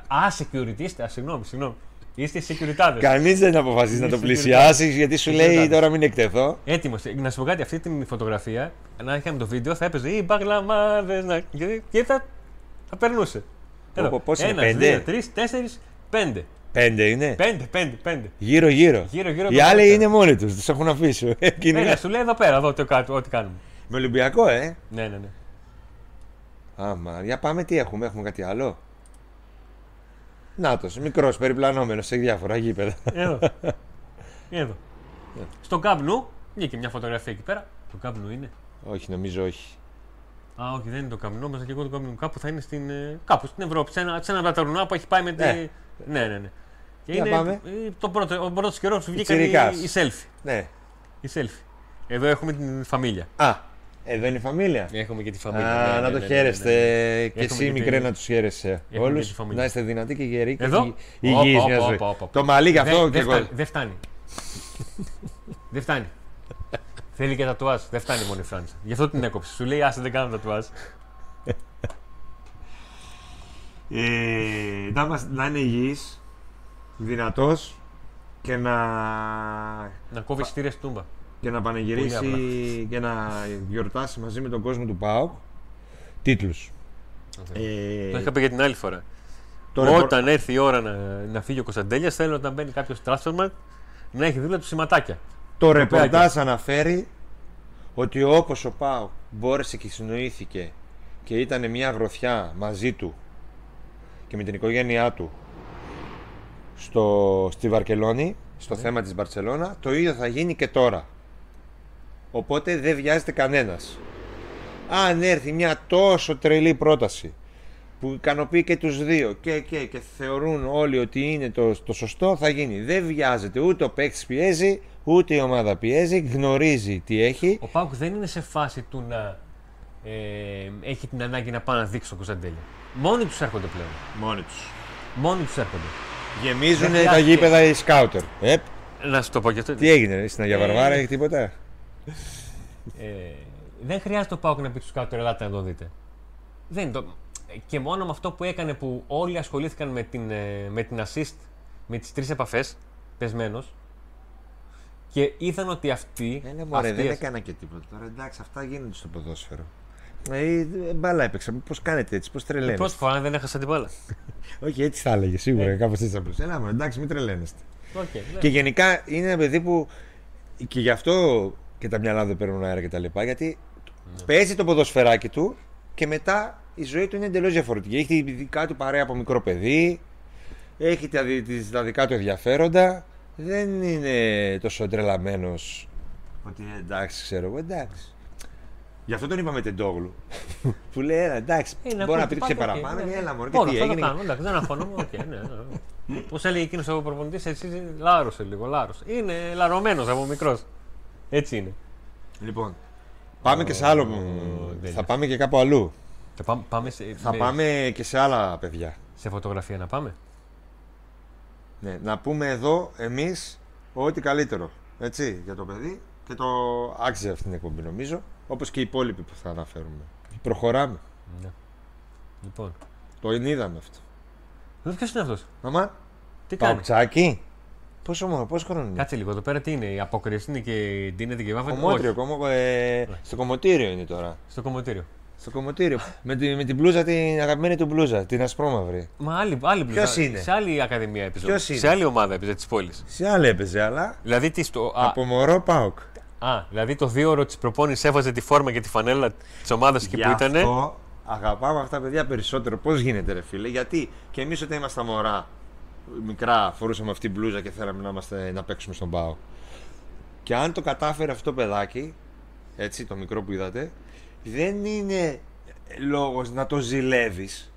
Α, security είστε, α, συγγνώμη, συγγνώμη. Είστε security. Κανείς δεν αποφασίζει να το Είσαι πλησιάσεις γιατί σου λέει Security. τώρα μην εκτεθώ. Έτοιμος. Να σου πω κάτι, αυτή την φωτογραφία, να είχαμε το βίντεο, θα έπαιζε οι μπαγλαμάδε να... και- και θα, θα περνούσε. Πω, πω, πώς είναι, Ένας, πέντε; δύο, τρεις, τέσσερις, πέντε. Πέντε είναι; Πέντε, πέντε, πέντε. Γύρω-γύρω. Γύρω-γύρω Οι το άλλοι πέντε. είναι μόνοι τους. Τους έχουν αφήσει. Ε, και είναι Έλα, σου λέει εδώ πέρα, εδώ τι, κα- ό,τι κάνουμε. Με Ολυμπιακό, ε. Ναι, ναι, ναι. Άμα, για πάμε τι έχουμε, έχουμε κάτι άλλο; Νάτος, μικρός, περιπλανόμενος σε διάφορα γήπεδα. Εδώ. Εδώ. Ναι. Στο Καμπνού, βγήκε μια φωτογραφία εκεί πέρα. Το Καμπνού είναι; όχι, νομίζω όχι. Α, όχι, δεν είναι το Καμπνού, όμως και εγώ το Καμπνού. Κάπου θα είναι στην, ε, κάπου στην Ευρώπη, σε ένα, σε ένα βαταρουνά που έχει πάει με τη. Ναι. Ναι, ναι, ναι. Και Για είναι πάμε. ε, το πρώτο, ο πρώτος καιρός που βγήκαν οι, Τσιρικάς. οι selfie. Ναι. Οι selfie. Εδώ έχουμε την φαμίλια. Α, εδώ είναι η φαμίλια. Έχουμε και τη Α, φαμίλια. ναι, ναι, να ναι, το ναι, χαίρεστε ναι, ναι. και Έχουμε εσύ και μικρέ τη- να τους χαίρεσαι Έχουμε και όλους. τη φαμίλια. Να είστε δυνατοί και γεροί και Εδώ; υγι- υγιείς Όπα, μια όπα, ζωή. όπα, όπα. Το μαλλί γι' αυτό Δεν- και δεν εγώ. φτάνει, Δεν φτάνει. Δεν φτάνει. Θέλει και τατουάζ. Δεν φτάνει μόνο η Φράντσα. Γι' αυτό την έκοψε. Σου λέει άσε δεν κάνω τατουάζ. Ε, να, μας- να είναι υγιής, δυνατός και να, Να κόβεις στήρε τούμπα. Και να Πολύ πανηγυρίσει και να γιορτάσει μαζί με τον κόσμο του ΠΑΟΚ τίτλους. Ε, Το είχα πει για την άλλη φορά. το ρεπορ- Όταν έρθει η ώρα να, να φύγει ο Κωνσταντέλιας, θέλω όταν μπαίνει κάποιος transfermarkt να έχει δίπλα του σηματάκια. Το οποία ρεπορτάζ αναφέρει ότι όπως ο Πάου μπόρεσε και συνοήθηκε και ήταν μια γροθιά μαζί του και με την οικογένειά του στο, στη Βαρκελόνη, στο θέμα της Μπαρτσελώνα, το ίδιο θα γίνει και τώρα. Οπότε δεν βιάζεται κανένας. Αν έρθει μια τόσο τρελή πρόταση που ικανοποιεί και τους δύο και, και, και θεωρούν όλοι ότι είναι το, το σωστό θα γίνει. Δεν βιάζεται ούτε ο παίκτης πιέζει ούτε η ομάδα πιέζει, γνωρίζει τι έχει. Ο Πάουκ δεν είναι σε φάση του να ε, έχει την ανάγκη να πάει να δείξει τον Κωνσταντέλια. Μόνοι τους έρχονται πλέον. Μόνοι τους. Μόνοι τους έρχονται. Γεμίζουν Δεν τα χρειάζεται. γήπεδα οι σκάουτερ. Ε, Να σου το πω και αυτό. τι έγινε, ρε, στην Αγία Ε, Βαρβάρα έχει τίποτα; Ε, δεν χρειάζεται ο Πάουκ να πει τους κάτω, ελάτε να το δείτε. Δεν είναι το... Και μόνο με αυτό που έκανε που όλοι ασχολήθηκαν με την, ε, με την assist, με τις τρεις επαφές, πεσμένος, και είδαν ότι αυτοί... Έλα μωρέ, δεν αυτές- έκανα και τίποτα. Τώρα εντάξει, αυτά γίνονται στο ποδόσφαιρο. Ε, ε, μπάλα έπαιξα. Πώς κάνετε έτσι, πώς τρελαίνεστε. Πρώτη φορά δεν έχασα την μπάλα. Όχι, έτσι θα έλεγε σίγουρα. Ε. Κάπως έτσι θα πεις. Έλα, μωρέ, εντάξει, μην τρελαίνεστε. Οκ, ναι. Και γενικά είναι ένα παιδί που. και γι' αυτό και τα μυαλά δεν παίρνουν αέρα και τα λοιπά. Γιατί Ναι. παίζει το ποδοσφαιράκι του και μετά η ζωή του είναι εντελώς διαφορετική. Έχει τη δικά του παρέα από μικρό παιδί. Έχει τα, δι- τις- τα δικά του ενδιαφέροντα. Δεν είναι τόσο τρελαμένος. Ότι ε, εντάξει, ξέρω εγώ, εντάξει. Γι' αυτό τον είπαμε Τεντόγλου. που λέει, έλα, εντάξει, Ε, να μπορεί να πει, πήδηξε πάτε, οκ, παραπάνω ναι. και έλα, μωρέ, και Μόνο τι αυτό το έγινε; κάνω, εντάξει, δεν αγχώνομαι. οκ, ναι, ναι, ναι. Πώς έλεγε εκείνος ο προπονητής, έτσι λάρωσε λίγο, λάρωσε. Είναι λαρωμένος από μικρός. Έτσι είναι. Λοιπόν, πάμε και σε άλλο. τέλειος. θα πάμε και κάπου αλλού. Θα πάμε, πάμε σε, Θα με- πάμε και σε άλλα παιδιά. σε φωτογραφία να πάμε. Ναι, να πούμε εδώ εμείς ό,τι καλύτερο. Έτσι, για το παιδί και το άξιζε αυτή την εκπομπή νομίζω. Όπως και οι υπόλοιποι που θα αναφέρουμε. Προχωράμε. Ναι. Λοιπόν. Το είδαμε αυτό. Ποιος είναι αυτός, Μαμά, τι κάνει; Παουξάκι. Πόσο μόνο, πόσος χρόνος είναι; Κάτσε λίγο εδώ πέρα τι είναι, η απόκριση είναι και ντύνεται και βάφεται. Κομμότριο, Όχι, κομμο, ε, στο κομμωτήριο είναι τώρα. στο κομμωτήριο. Στο κομμωτήριο. με, τη, με την μπλούζα, την αγαπημένη του μπλούζα, την ασπρόμαυρη. Μα άλλη, άλλη μπλουζά. είναι; Σε άλλη ακαδημία έπαιζε. Ποιος είναι; Σε άλλη ομάδα έπαιζε της πόλης. Σε άλλη έπαιζε, αλλά Δηλαδή τι στο. α, από μωρό Πάοκ. Α, δηλαδή το δύο ώρο της προπόνησης έβαζε τη φόρμα και τη φανέλα της ομάδας εκεί Γι' που ήταν. αυτό αγαπάμε αυτά τα παιδιά περισσότερο. Πώς γίνεται, ρε φίλε, γιατί και εμείς όταν ήμασταν μωρά, μικρά, φορούσαμε αυτή την μπλούζα και θέλαμε να, είμαστε, να παίξουμε στον Πάο. Και αν το κατάφερε αυτό το παιδάκι, έτσι, το μικρό που είδατε, δεν είναι λόγος να το ζηλεύεις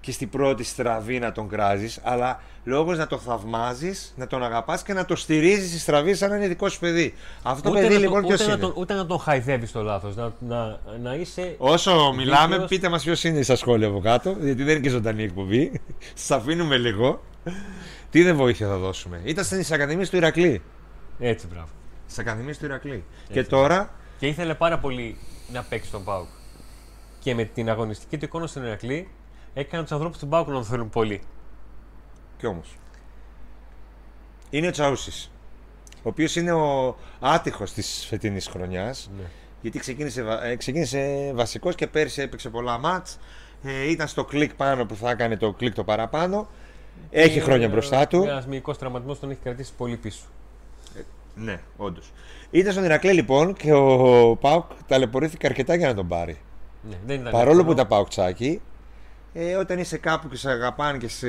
και στην πρώτη στραβή να τον κράζεις, αλλά λόγος να το θαυμάζεις, να τον αγαπάς και να το στηρίζεις στη στραβή σαν να είναι δικό σου παιδί. Αυτό το Ούτε, παιδί να, λοιπόν τον, ποιος ούτε, να είναι; τον, ούτε να τον χαϊδεύεις το λάθος. Να, να, να είσαι. Όσο μιλάμε, δίκαιος. πείτε μας ποιος είναι στα σχόλια από κάτω, γιατί δεν είναι και ζωντανή εκπομπή. Σας αφήνουμε λίγο. Τι δεν βοήθεια θα δώσουμε. Ήταν στις Ακαδημίες του Ηρακλή. Έτσι, μπράβο. Στις Ακαδημίες του Ηρακλή. Και τώρα, Και ήθελε πάρα πολύ να παίξει τον Πάουκ. Και με την αγωνιστική του εικόνα στον Ηρακλή έκανε τους ανθρώπους του Πάουκ να τον θέλουν πολύ. κι όμως, είναι ο Τσαούσης. Ο οποίος είναι ο άτυχος της φετινής χρονιάς. Ναι. Γιατί ξεκίνησε, βα- ε, ξεκίνησε βασικός και πέρσι έπαιξε πολλά μάτς. Ε, ήταν στο κλικ πάνω που θα έκανε το κλικ το παραπάνω. Έχει χρόνια μπροστά του. Ένας μυϊκός τραυματισμός τον έχει κρατήσει πολύ πίσω. Ναι, όντως. Ήταν στον Ηρακλή λοιπόν και ο Πάουκ ταλαιπωρήθηκε αρκετά για να τον πάρει. Ναι, δεν ήταν Παρόλο εύκολο. που ήταν Παουκτσάκι, ε, όταν είσαι κάπου και σε αγαπάνε και σε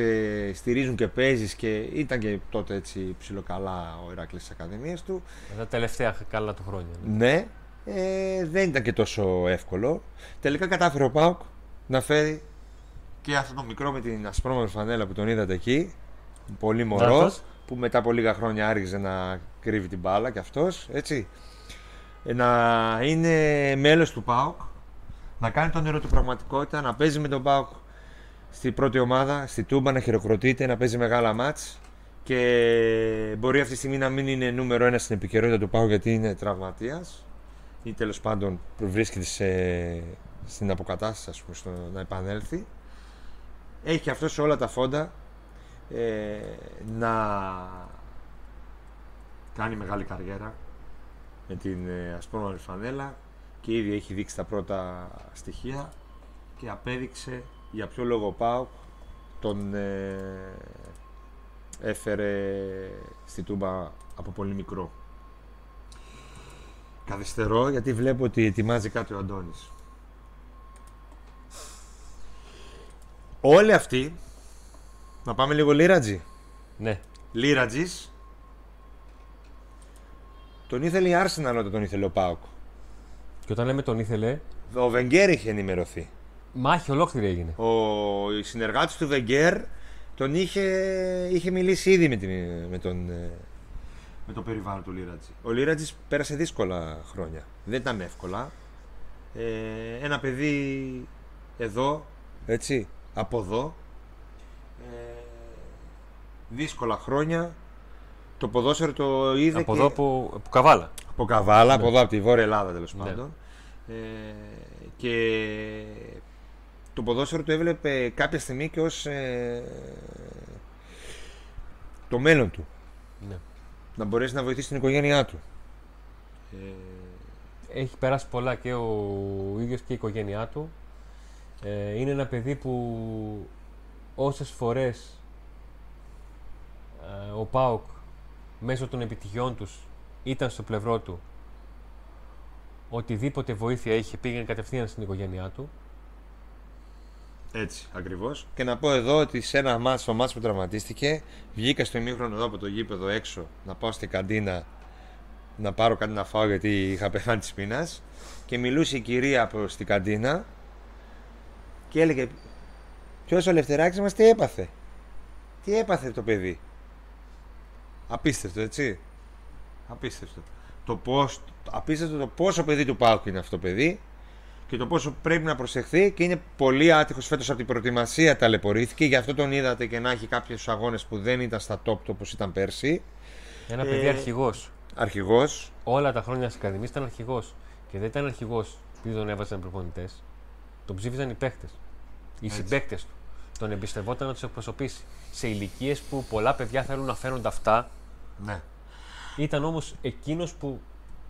στηρίζουν και παίζεις και ήταν και τότε έτσι ψιλοκαλά ο Ηρακλής στις Ακαδημίες του. Τα τελευταία καλά του χρόνια. ναι. Ναι, ε, δεν ήταν και τόσο εύκολο. Τελικά κατάφερε ο Πάουκ να φέρει και αυτό το μικρό με την ασπρόμαυρη φανέλα που τον είδατε εκεί. Πολύ μωρός. Αυτός. Που μετά από λίγα χρόνια άρχιζε να κρύβει την μπάλα και αυτός, έτσι. Ε, να είναι μέλος του ΠΑΟΚ, να κάνει τον νερό του πραγματικότητα, να παίζει με τον ΠΑΟΚ στη πρώτη ομάδα, στη Τούμπα, να χειροκροτείται, να παίζει μεγάλα μάτς και μπορεί αυτή τη στιγμή να μην είναι νούμερο ένα στην επικαιρότητα του ΠΑΟΚ γιατί είναι τραυματίας ή τέλος πάντων βρίσκεται σε, στην αποκατάσταση ας πούμε, στο, να επανέλθει. Έχει αυτό σε όλα τα φόντα ε, να κάνει μεγάλη καριέρα με την ε, ασπρόμαυρη φανέλα και ήδη έχει δείξει τα πρώτα στοιχεία και απέδειξε για ποιο λόγο ο ΠΑΟΚ τον ε, έφερε στη Τούμπα από πολύ μικρό. Καθυστερώ γιατί βλέπω ότι ετοιμάζει κάτι ο Αντώνης. Όλοι αυτοί, να πάμε λίγο Λίρατζι. Ναι. Λίρατζης, τον ήθελε η Arsenal όταν τον ήθελε ο Πάοκ. Και όταν λέμε τον ήθελε, Ο Βενγκέρ είχε ενημερωθεί. μάχη ολόκληρη έγινε. Ο συνεργάτης του Βενγκέρ τον είχε, είχε μιλήσει ήδη με, την, με, τον, ε, με το περιβάλλον του Λίρατζη. Ο Λίρατζης πέρασε δύσκολα χρόνια. Δεν ήταν εύκολα. Ε, ένα παιδί εδώ, έτσι, από εδώ. Ε, δύσκολα χρόνια. Το ποδόσφαιρο το είδε Από και... εδώ που, που καβάλα. Από Καβάλα, από εδώ από τη Βόρεια Ελλάδα τέλος Ναι. πάντων. Ε, και το ποδόσφαιρο το έβλεπε κάποια στιγμή και ως ε, το μέλλον του. Ναι. Να μπορέσει να βοηθήσει την οικογένειά του. Ε, Έχει περάσει πολλά και ο ίδιος και η οικογένειά του. Ε, είναι ένα παιδί που όσες φορές ε, ο ΠΑΟΚ μέσω των επιτυχιών τους ήταν στο πλευρό του οτιδήποτε βοήθεια είχε πήγαινε κατευθείαν στην οικογένειά του. έτσι ακριβώς. Και να πω εδώ ότι σε ένα μάτς, στο μάτς που τραυματίστηκε, βγήκα στο ημίχρονο εδώ από το γήπεδο έξω να πάω στην καντίνα να πάρω κάτι να φάω γιατί είχα πεθάνει της πείνας και μιλούσε η κυρία από στην καντίνα και έλεγε ποιος ο Λευτεράκης μας τι έπαθε; Τι έπαθε το παιδί; Απίστευτο έτσι; Απίστευτο το πώς, απίστευτο το πόσο παιδί του Πάουκ είναι αυτό το παιδί και το πόσο πρέπει να προσεχθεί και είναι πολύ άτυχος φέτος από την προετοιμασία ταλαιπωρήθηκε γι' αυτό τον είδατε και να έχει κάποιους αγώνες που δεν ήταν στα top του όπως ήταν πέρσι Ένα Ε, παιδί αρχηγός. αρχηγός Όλα τα χρόνια της Ακαδημίας ήταν αρχηγός. Και δεν ήταν αρχηγός επειδή τον έβαζαν προπονητές. Τον ψήφιζαν οι παίχτε. Οι Έτσι. συμπαίκτες του. Τον εμπιστευόταν να τους εκπροσωπήσει. Σε ηλικίες που πολλά παιδιά θέλουν να φέρουν αυτά, ναι. ήταν όμως εκείνος που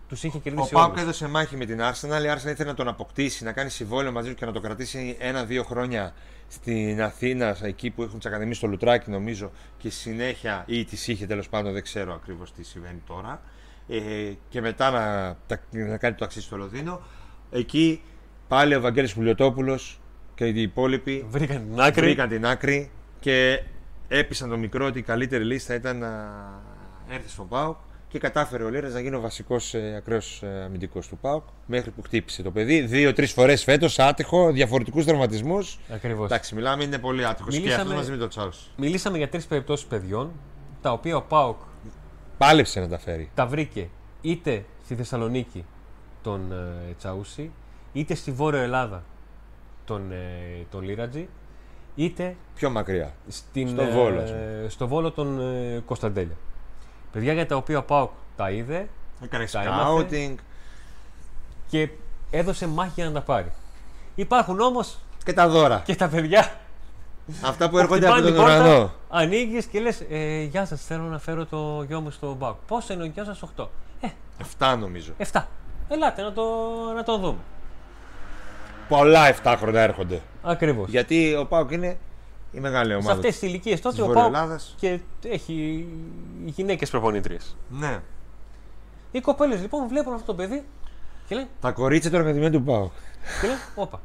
τους είχε Ο κερδίσει Πάουκ όλους. έδωσε μάχη με την Arsenal. Η Arsenal ήθελε να τον αποκτήσει, να κάνει συμβόλαιο μαζί του και να το κρατήσει ένα-δύο χρόνια στην Αθήνα, εκεί που έχουν τι ακαδημίε στο Λουτράκι, νομίζω, και στη συνέχεια ή τις είχε τέλος πάντων, δεν ξέρω ακριβώς τι συμβαίνει τώρα. ε, και μετά να, τα- να κάνει το ταξίδι στο Λονδίνο. Εκεί πάλι ο Βαγγέλης Πουλιοτόπουλος και οι υπόλοιποι Βρήκαν την άκρη. βρήκαν την άκρη και έπεισαν το μικρό ότι η καλύτερη λύση θα ήταν να έρθει στον ΠΑΟΚ και κατάφερε ο Λίρας να γίνει ο βασικός ε, ακραίος ε, αμυντικός του ΠΑΟΚ μέχρι που χτύπησε το παιδί δύο-τρεις φορές φέτος άτυχο, διαφορετικούς τραυματισμούς Ακριβώς. Εντάξει, μιλάμε, είναι πολύ άτυχος. Και Μιλήσαμε- αυτός μαζί με τον Τσάους. Μιλήσαμε για τρεις περιπτώσεις παιδιών, τα οποία ο Πάοκ Πάλεψε να τα φέρει. τα βρήκε είτε στη Θεσσαλονίκη τον ε, Τσαούσι, είτε στη Βόρεια Ελλάδα τον, ε, τον Λίρατζη, είτε Πιο μακριά. στην, Στο Βόλο, ας ε, στο Βόλο τον ε, Κωνσταντέλια. Παιδιά για τα οποία ο Πάοκ τα είδε Έκανε Τα έμαθε. scouting και έδωσε μάχη για να τα πάρει. Υπάρχουν όμως και τα δώρα. και τα παιδιά Αυτά που που έρχονται από χτυπάνε τον την πόρτα, ουρανό. Ανοίγεις και λες: ε, Γεια σας, θέλω να φέρω το γιο μου στο Πάοκ. Πόσο είναι ο γιο σας, 8. Ε, 7 νομίζω. 7. Ελάτε να το, να το δούμε. Πολλά 7 χρόνια έρχονται. Ακριβώς. Γιατί ο Πάουκ είναι η μεγάλη Σε ομάδα. αυτές τις ηλικίες τότε της ο Πάοκ Βορειοελλάδας. και έχει γυναίκες προπονήτριε. Ναι. Οι κοπέλες λοιπόν βλέπουν αυτό το παιδί και λένε: Τα κορίτσια των Ακαδημιών του Πάουκ. και λένε Όπα.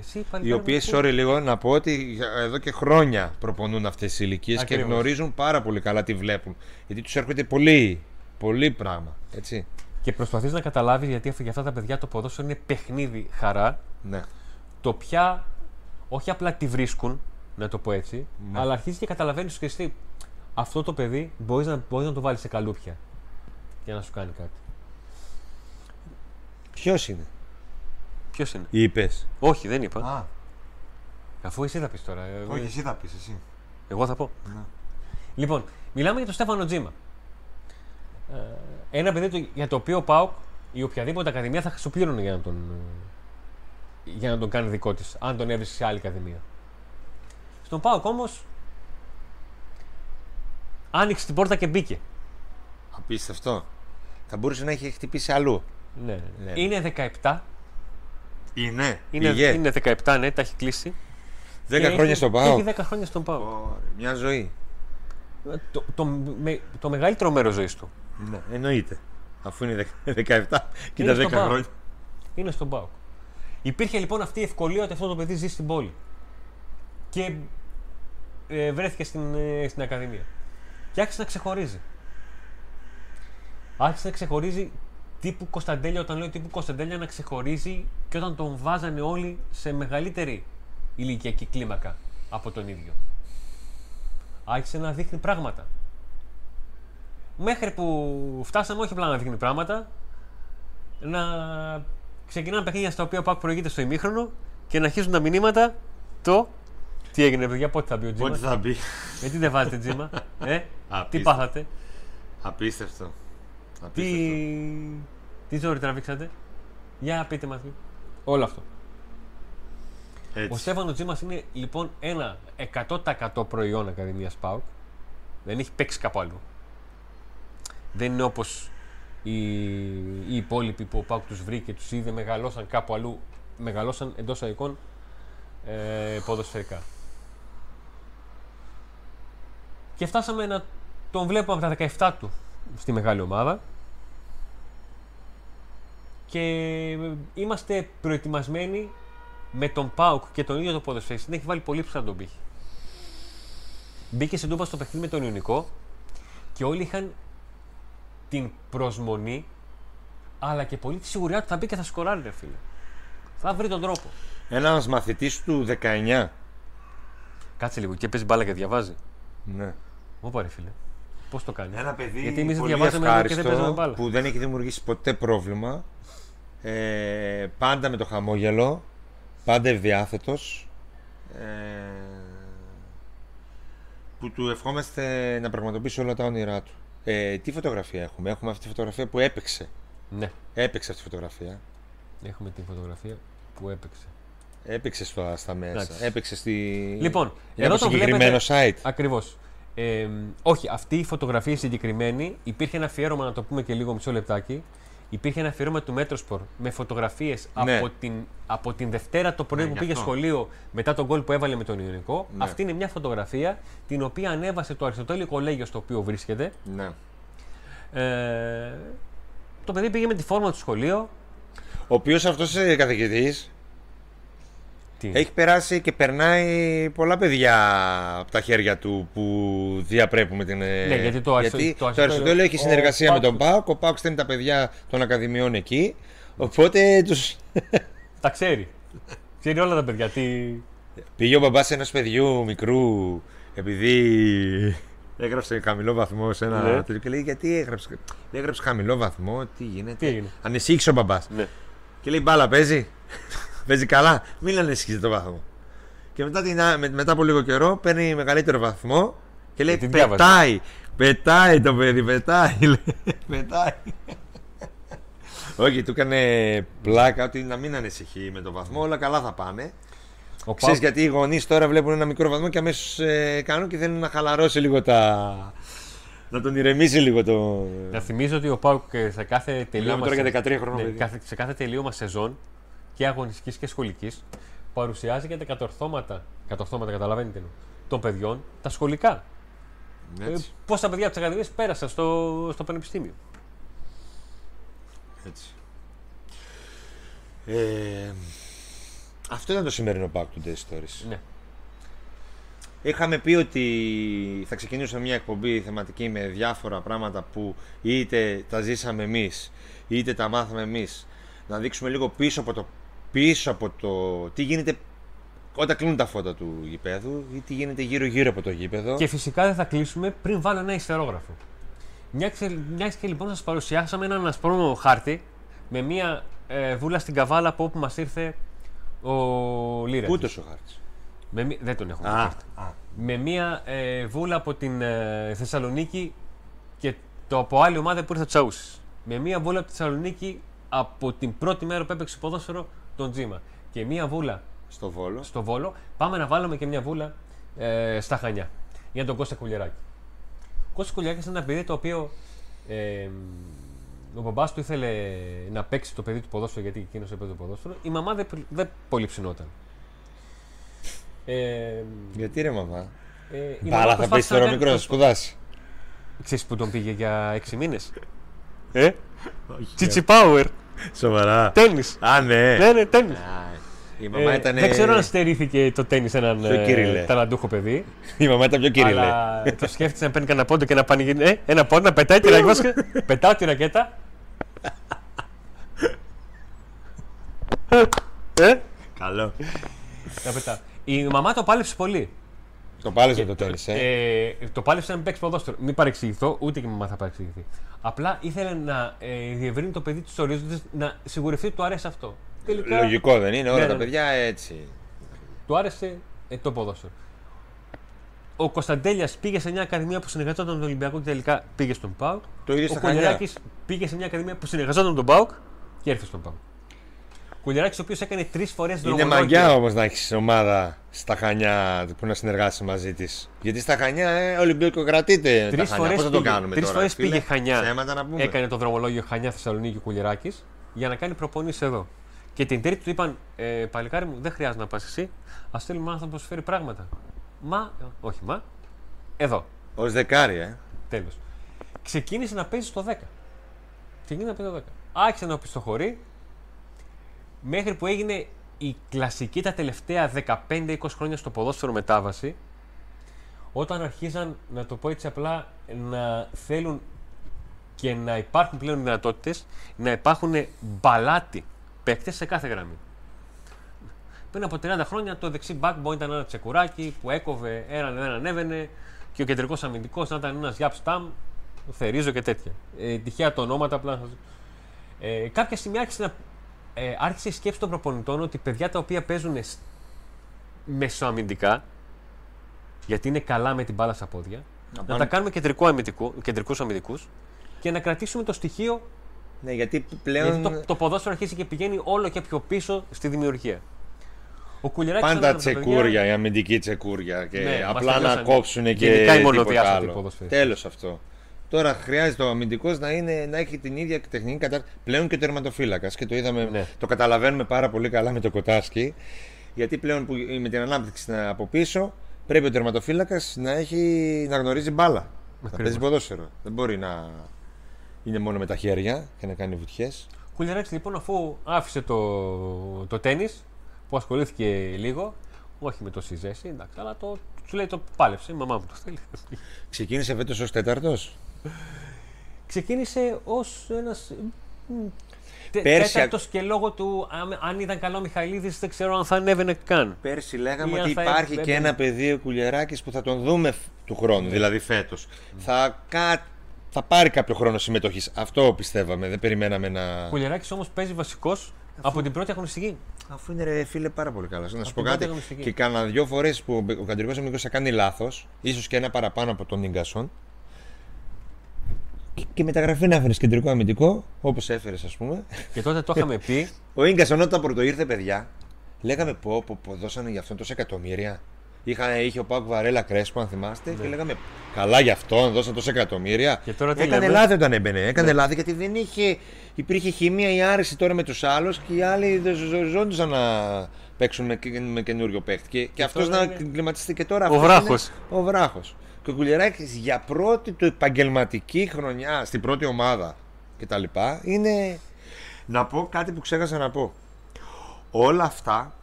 Εσύ πάλι Οι οποίες, sorry λίγο, να πω ότι εδώ και χρόνια προπονούν αυτές τις ηλικίες και Ακριβώς. γνωρίζουν πάρα πολύ καλά τι βλέπουν. Γιατί τους έρχονται πολύ, πολύ πράγμα. Έτσι. Και προσπαθείς να καταλάβεις γιατί αυτό- για αυτά τα παιδιά το ποδόσφαιρο είναι παιχνίδι χαρά. Ναι. Το πια όχι απλά τη βρίσκουν, να το πω έτσι, Ναι. αλλά αρχίζεις και καταλαβαίνεις και εσύ αυτό το παιδί μπορείς να, μπορείς να το βάλεις σε καλούπια για να σου κάνει κάτι. Ποιος είναι, Ποιος είναι; είπες. Όχι, δεν είπα. Α, Αφού εσύ θα πεις τώρα. ε, όχι, εσύ θα πεις εσύ. Εγώ θα πω. Ναι. Λοιπόν, μιλάμε για τον Στέφανο Τζίμα. Ε, ένα παιδί το- για το οποίο ο Πάουκ ή οποιαδήποτε ακαδημία θα σου πλήρωνε για να τον, ε, για να τον κάνει δικό της, αν τον έβρισκε σε άλλη ακαδημία. Στον Πάουκ όμως άνοιξε την πόρτα και μπήκε. Απίστευτο. Θα μπορούσε να έχει χτυπήσει αλλού. Ναι, ναι, ναι. Ναι. Είναι 17. Είναι. Είναι, Πήγε. είναι 17, ναι, τα έχει κλείσει. 10 Και χρόνια έχει- στον και Πάο. Έχει 10 χρόνια στον Πάουκ. Μια ζωή. Το, το, με- το μεγαλύτερο μέρος ζωής του Ναι, εννοείται. Αφού είναι 17 και Είναι τα 10 στον ΠΑΟΚ. χρόνια. είναι στον Πάουκ. Υπήρχε λοιπόν αυτή η ευκολία ότι αυτό το παιδί ζει στην πόλη. Και ε, βρέθηκε στην, ε, στην Ακαδημία. Και άρχισε να ξεχωρίζει. Άρχισε να ξεχωρίζει τύπου Κωνσταντέλια, όταν λέω τύπου Κωνσταντέλια να ξεχωρίζει και όταν τον βάζανε όλοι σε μεγαλύτερη ηλικιακή κλίμακα από τον ίδιο. Άρχισε να δείχνει πράγματα. Μέχρι που φτάσαμε όχι απλά να δείχνει πράγματα, να ξεκινάνε παιχνίδια στα οποία ο Πάκ προηγείται στο ημίχρονο και να αρχίζουν τα μηνύματα το. Τι έγινε, παιδιά, πότε θα μπει ο Τζίμα; Πότε θα μπει. Με τι δεν βάζετε Τζίμα, ε, τι Απίστευτο. πάθατε, Απίστευτο. τι, Απίστευτο. τι ζόρι τραβήξατε; Για πείτε μας. λίγο. Όλο αυτό. Ο Έτσι. Στέφανος Τζίμας είναι λοιπόν ένα 100% προϊόν Ακαδημίας ΠΑΟΚ. Δεν έχει παίξει κάπου αλλού. Δεν είναι όπως οι, οι υπόλοιποι που ο ΠΑΟΚ τους βρήκε, τους είδε, μεγαλώσαν κάπου αλλού. Μεγαλώσαν εντός αγικών ε, ποδοσφαιρικά. Και φτάσαμε να τον βλέπουμε από τα 17 του στη μεγάλη ομάδα. Και είμαστε προετοιμασμένοι με τον Πάουκ και τον ίδιο το ποδοσφαιριστή να έχει βάλει πολύ ψηλά τον πύχη. Μπήκε σε ντούπα στο παιχνίδι με τον Ιωνικό και όλοι είχαν την προσμονή αλλά και πολύ τη σιγουριά ότι θα μπει και θα σκοράρει, ρε φίλε. Θα βρει τον τρόπο. Ένας μαθητής του 19. Κάτσε λίγο και παίζει μπάλα και διαβάζει. Ναι. Μου πάρε, φίλε. Πώς το κάνει; Ένα παιδί Γιατί εμείς πολύ διαβάζαμε εδώ και δεν παίζαμε ευχάριστο μπάλα. που δεν έχει δημιουργήσει ποτέ πρόβλημα. Ε, πάντα με το χαμόγελο. Πάντα ευδιάθετος. Ε, που του ευχόμαστε να πραγματοποιήσει όλα τα όνειρά του. Ε, τι φωτογραφία έχουμε; Έχουμε αυτή τη φωτογραφία που έπαιξε. Ναι, Έπαιξε αυτή τη φωτογραφία. έχουμε την φωτογραφία που έπαιξε. Έπαιξε στο, στα μέσα. Εντάξει. Έπαιξε στη. Λοιπόν, είναι εδώ από το συγκεκριμένο βλέπετε- site. Ακριβώς. Ε, όχι, αυτή η φωτογραφία συγκεκριμένη υπήρχε ένα αφιέρωμα, να το πούμε και λίγο μισό λεπτάκι. Υπήρχε ένα αφιέρωμα του Μέτροσπορ με φωτογραφίες Ναι. από, την, από την Δευτέρα το πρωί Ναι, που γι' πήγε αυτό. σχολείο μετά τον γκολ που έβαλε με τον Ιωνικό. Ναι. Αυτή είναι μια φωτογραφία την οποία ανέβασε το Αριστοτέλειο Κολέγιο στο οποίο βρίσκεται. Ναι. Ε, το παιδί πήγε με τη φόρμα του σχολείο. Ο οποίος αυτός καθηγητής Τι; έχει περάσει και περνάει πολλά παιδιά από τα χέρια του που διαπρέπουν με την. ε, Ναι, γιατί το Αριστο- γιατί το το Αριστοτέλειο- Αριστοτέλειο έχει ο συνεργασία με τον Πάοκ- Πάοκ. Ο Πάοκ στέλνει τα παιδιά των Ακαδημιών εκεί. Οπότε του. Τα ξέρει. ξέρει όλα τα παιδιά. Τι... Πήγε ο μπαμπάς ενό παιδιού μικρού επειδή έγραψε χαμηλό βαθμό σε ένα Ναι. τέτοιο και λέει γιατί έγραψε. Λέει, έγραψε χαμηλό βαθμό, τι γίνεται; Τι έγινε; Ανησύχησε ο μπαμπάς. Ναι. Και λέει μπάλα παίζει. Παίζει καλά. Μην ανησυχείτε το βαθμό. Και μετά, την, α- με- μετά από λίγο καιρό παίρνει μεγαλύτερο βαθμό και λέει Ε, την διάβαζε. πετάει. Πετάει το παιδί, πετάει. λέει. πετάει. Όχι, του έκανε πλάκα ότι να μην ανησυχεί με το βαθμό, όλα καλά θα πάνε. Ο Ξέρεις Πάοκ- γιατί οι γονείς τώρα βλέπουν ένα μικρό βαθμό και αμέσως ε, κάνουν και θέλουν να χαλαρώσει λίγο τα. να τον ηρεμήσει λίγο το. Να θυμίζω ότι ο Πάουκ ε, σε κάθε Μιλάμε τελείωμα, τώρα για σε- 13 χρόνια ναι, παιδί. κάθε- σε κάθε τελείωμα σεζόν και αγωνιστικής και σχολικής παρουσιάζει και τα κατορθώματα, κατορθώματα καταλαβαίνετε, εννοώ, των παιδιών, τα σχολικά. Ε, Έτσι, πόσα παιδιά από τις ακαδημίες πέρασαν στο, στο πανεπιστήμιο. έτσι. Ε, αυτό ήταν το σημερινό Back to Day Stories. Ναι. Είχαμε πει ότι θα ξεκινήσουμε μια εκπομπή θεματική με διάφορα πράγματα που είτε τα ζήσαμε εμείς είτε τα μάθαμε εμείς να δείξουμε λίγο πίσω από το, πίσω από το τι γίνεται όταν κλείνουν τα φώτα του γηπέδου ή τι γίνεται γύρω γύρω από το γήπεδο. Και φυσικά δεν θα κλείσουμε πριν βάλω ένα ιστερόγραφο. Μια και λοιπόν σας παρουσιάσαμε έναν ασπρόμο χάρτη με μια ε, βούλα στην καβάλα από όπου μας ήρθε ο Λίρα. Πού το ο χάρτης. Με, μη- δεν τον έχω Α, χάρτη. Με μια ε, βούλα από την ε, Θεσσαλονίκη και το από άλλη ομάδα που ήρθε από Τσαούσης. Με μια βούλα από τη Θεσσαλονίκη από την πρώτη μέρα που έπαιξε ποδόσφαιρο τον Τζίμα. Και μια βούλα στο Βόλο. στο Βόλο. Πάμε να βάλουμε και μια βούλα ε, στα Χανιά για τον Κώστα Κουλιεράκη. Ο Κώστα Κουλιεράκης είναι ένα παιδί το οποίο ε, ο μπαμπάς του ήθελε να παίξει το παιδί του ποδόσφαιρο γιατί εκείνος έπαιζε το ποδόσφαιρο. Η μαμά δεν, δεν πολύ ψινόταν. Ε, Γιατί ρε μαμά; ε, η Μπάλα μαμά θα προσπάθησε πέσει τώρα να ο κάνει- μικρός να σπουδάσει. Ξέρεις που τον πήγε για 6 μήνες; Ε, Τσιτσι Πάουερ, Σοβαρά. τέννις. Α, ναι. Ναι, ναι, τέννις. Α, Η μαμά Ε, ήταν. Δεν ξέρω αν στερήθηκε το τέννις έναν Πιο ε, Κύριλλε. ταλαντούχο παιδί. Η μαμά ήταν πιο κύριλε. Αλλά το σκέφτησε να παίρνει κανένα πόντο και να πανηγυρίσει. Ε, ένα πόντο να πετάει τη ρακέτα. Πετάω τη ρακέτα. ε, Καλό. να πετάω. Η μαμά το πάλεψε πολύ. Το πάλεσε το τέλο, ε. Ε, το πάλεψε να μην παίξει ποδόσφαιρο. Μην παρεξηγηθώ, ούτε και η μαμά θα παρεξηγηθεί. Απλά ήθελε να ε, διευρύνει το παιδί του ορίζοντε, να σιγουρευτεί ότι του αρέσει αυτό. Τελικά Λογικό δεν είναι, όλα Ναι, τα ναι, ναι. παιδιά έτσι. του άρεσε ε, το ποδόσφαιρο. Ο Κωνσταντέλιας πήγε σε μια ακαδημία που συνεργαζόταν με τον Ολυμπιακό και τελικά πήγε στον ΠΑΟΚ. Το ίδιο Ο στα Χανιά. Κουλιεράκη πήγε σε μια ακαδημία που συνεργαζόταν με τον ΠΑΟΚ και έρθει στον ΠΑΟΚ. Κουλιεράκη, ο οποίος έκανε τρεις φορές Είναι δρομολόγιο. μαγιά όμως να έχεις ομάδα στα Χανιά που να συνεργάσεις μαζί της. Γιατί στα Χανιά ε, Ολυμπιακό κρατείται. Τρεις τα Χανιά. φορές Πώς θα το πήγε, κάνουμε τρεις τώρα, φορές φίλε; πήγε Χανιά. Ψέματα να πούμε. Έκανε το δρομολόγιο Χανιά Θεσσαλονίκη ο Κουλιεράκη για να κάνει προπονήσει εδώ. Και την τρίτη του είπαν: ε, Παλικάρι μου, δεν χρειάζεται να πας εσύ. Α στείλουμε άνθρωπο που σου φέρει πράγματα. Μα, όχι μα, εδώ. Ω δεκάρι, ε. Τέλος. Ξεκίνησε να παίζει στο 10. Ξεκίνησε να παίζει στο 10. Άρχισε να πιστοχωρεί μέχρι που έγινε η κλασική τα τελευταία 15-20 χρόνια στο ποδόσφαιρο μετάβαση όταν αρχίζαν, να το πω έτσι απλά, να θέλουν και να υπάρχουν πλέον δυνατότητες να υπάρχουν μπαλάτι παίκτες σε κάθε γραμμή. Πριν από 30 χρόνια το δεξί back μπορεί να ήταν ένα τσεκουράκι που έκοβε, έναν δεν ανέβαινε και ο κεντρικός αμυντικός να ήταν ένας Γιάπ Σταμ, Θερίζο και τέτοια. Ε, τυχαία τα ονόματα απλά. θα σας- Ε, κάποια στιγμή άρχισε, να, ε, άρχισε η σκέψη των προπονητών ότι παιδιά τα οποία παίζουν σ- μεσοαμυντικά, γιατί είναι καλά με την μπάλα στα πόδια, να, πάνε- τα κάνουμε κεντρικό αμυντικό, κεντρικούς αμυντικούς και να κρατήσουμε το στοιχείο Ναι, γιατί πλέον γιατί το, το ποδόσφαιρο αρχίζει και πηγαίνει όλο και πιο πίσω στη δημιουργία. Ο Κουλιεράκης πάντα ήταν από τα παιδιά- τσεκούρια, η αμυντική τσεκούρια και Ναι, μας απλά να τελειώσανε. κόψουν και Γενικά οι τίποτα μονοδιάστατοι άλλο. ποδοσφαιριστές. Τέλος αυτό. Τώρα χρειάζεται ο αμυντικός να, είναι, να έχει την ίδια τεχνική κατάρτιση. Πλέον και ο τερματοφύλακας. Και το είδαμε, Ναι. το καταλαβαίνουμε πάρα πολύ καλά με το Κοτάσκι. Γιατί πλέον που, με την ανάπτυξη από πίσω πρέπει ο τερματοφύλακας να, έχει, να γνωρίζει μπάλα. Να Ακριβώς. παίζει ποδόσφαιρο. Δεν μπορεί να. είναι μόνο με τα χέρια και να κάνει βουτιές. Κουλιαράκη λοιπόν, αφού άφησε το, το τέννη, που ασχολήθηκε λίγο, όχι με το συζέση, εντάξει, αλλά το, σου λέει το πάλεψε, η μαμά μου το θέλει. Ξεκίνησε φέτος ως τέταρτος. Ξεκίνησε ως ένας. Πέρσι- Τέταρτος και λόγω του, αν, αν ήταν καλό ο Μιχαηλίδης, δεν ξέρω αν θα ανέβαινε καν. Πέρσι λέγαμε Ή αν ότι θα υπάρχει έπρεπε- και ένα παιδί ο Κουλιαράκης που θα τον δούμε φ- του χρόνου, δηλαδή φέτος. Θα, κα... θα πάρει κάποιο χρόνο συμμετοχής. Αυτό πιστεύαμε. Δεν περιμέναμε να. Κουλιαράκης όμως παίζει βασικός από την πρώτη αγωνιστική. Αφού είναι ρε φίλε πάρα πολύ καλά. Να σου Από πω την κάτι. πρώτη αγωνιστική. Και κάνα δυο φορές που ο καντρικός αμυντικό θα κάνει λάθος, ίσως και ένα παραπάνω από τον Ίγκασον. Και, και μεταγραφή να έφερε κεντρικό αμυντικό, όπως έφερες, ας πούμε. Και τότε το είχαμε πει. Ο Ίγκασον όταν πρώτο ήρθε, παιδιά, λέγαμε πω, πω, πω δώσανε για αυτόν τόσα εκατομμύρια. Είχα, είχε ο Πάκου Βαρέλα Κρέσπο, αν θυμάστε, και λέγαμε καλά για αυτόν, δώσαν τόσα εκατομμύρια. Ναι. Και τώρα τι Έκανε λέμε; Ναι. λάθη όταν έμπαινε. Έκανε λάθη γιατί δεν είχε. Υπήρχε χημεία η άρεση τώρα με τους άλλους και οι άλλοι δεν ζω- ζώντουσαν να παίξουν με, και- με καινούριο παίχτη. Και, και αυτός τώρα να είναι- κλιματιστεί και τώρα. Ο αυτός Βράχος. είναι Ο βράχος. Και ο Κουλιεράκη για πρώτη του επαγγελματική χρονιά στην πρώτη ομάδα κτλ. Είναι. Να πω κάτι που ξέχασα να πω. Όλα αυτά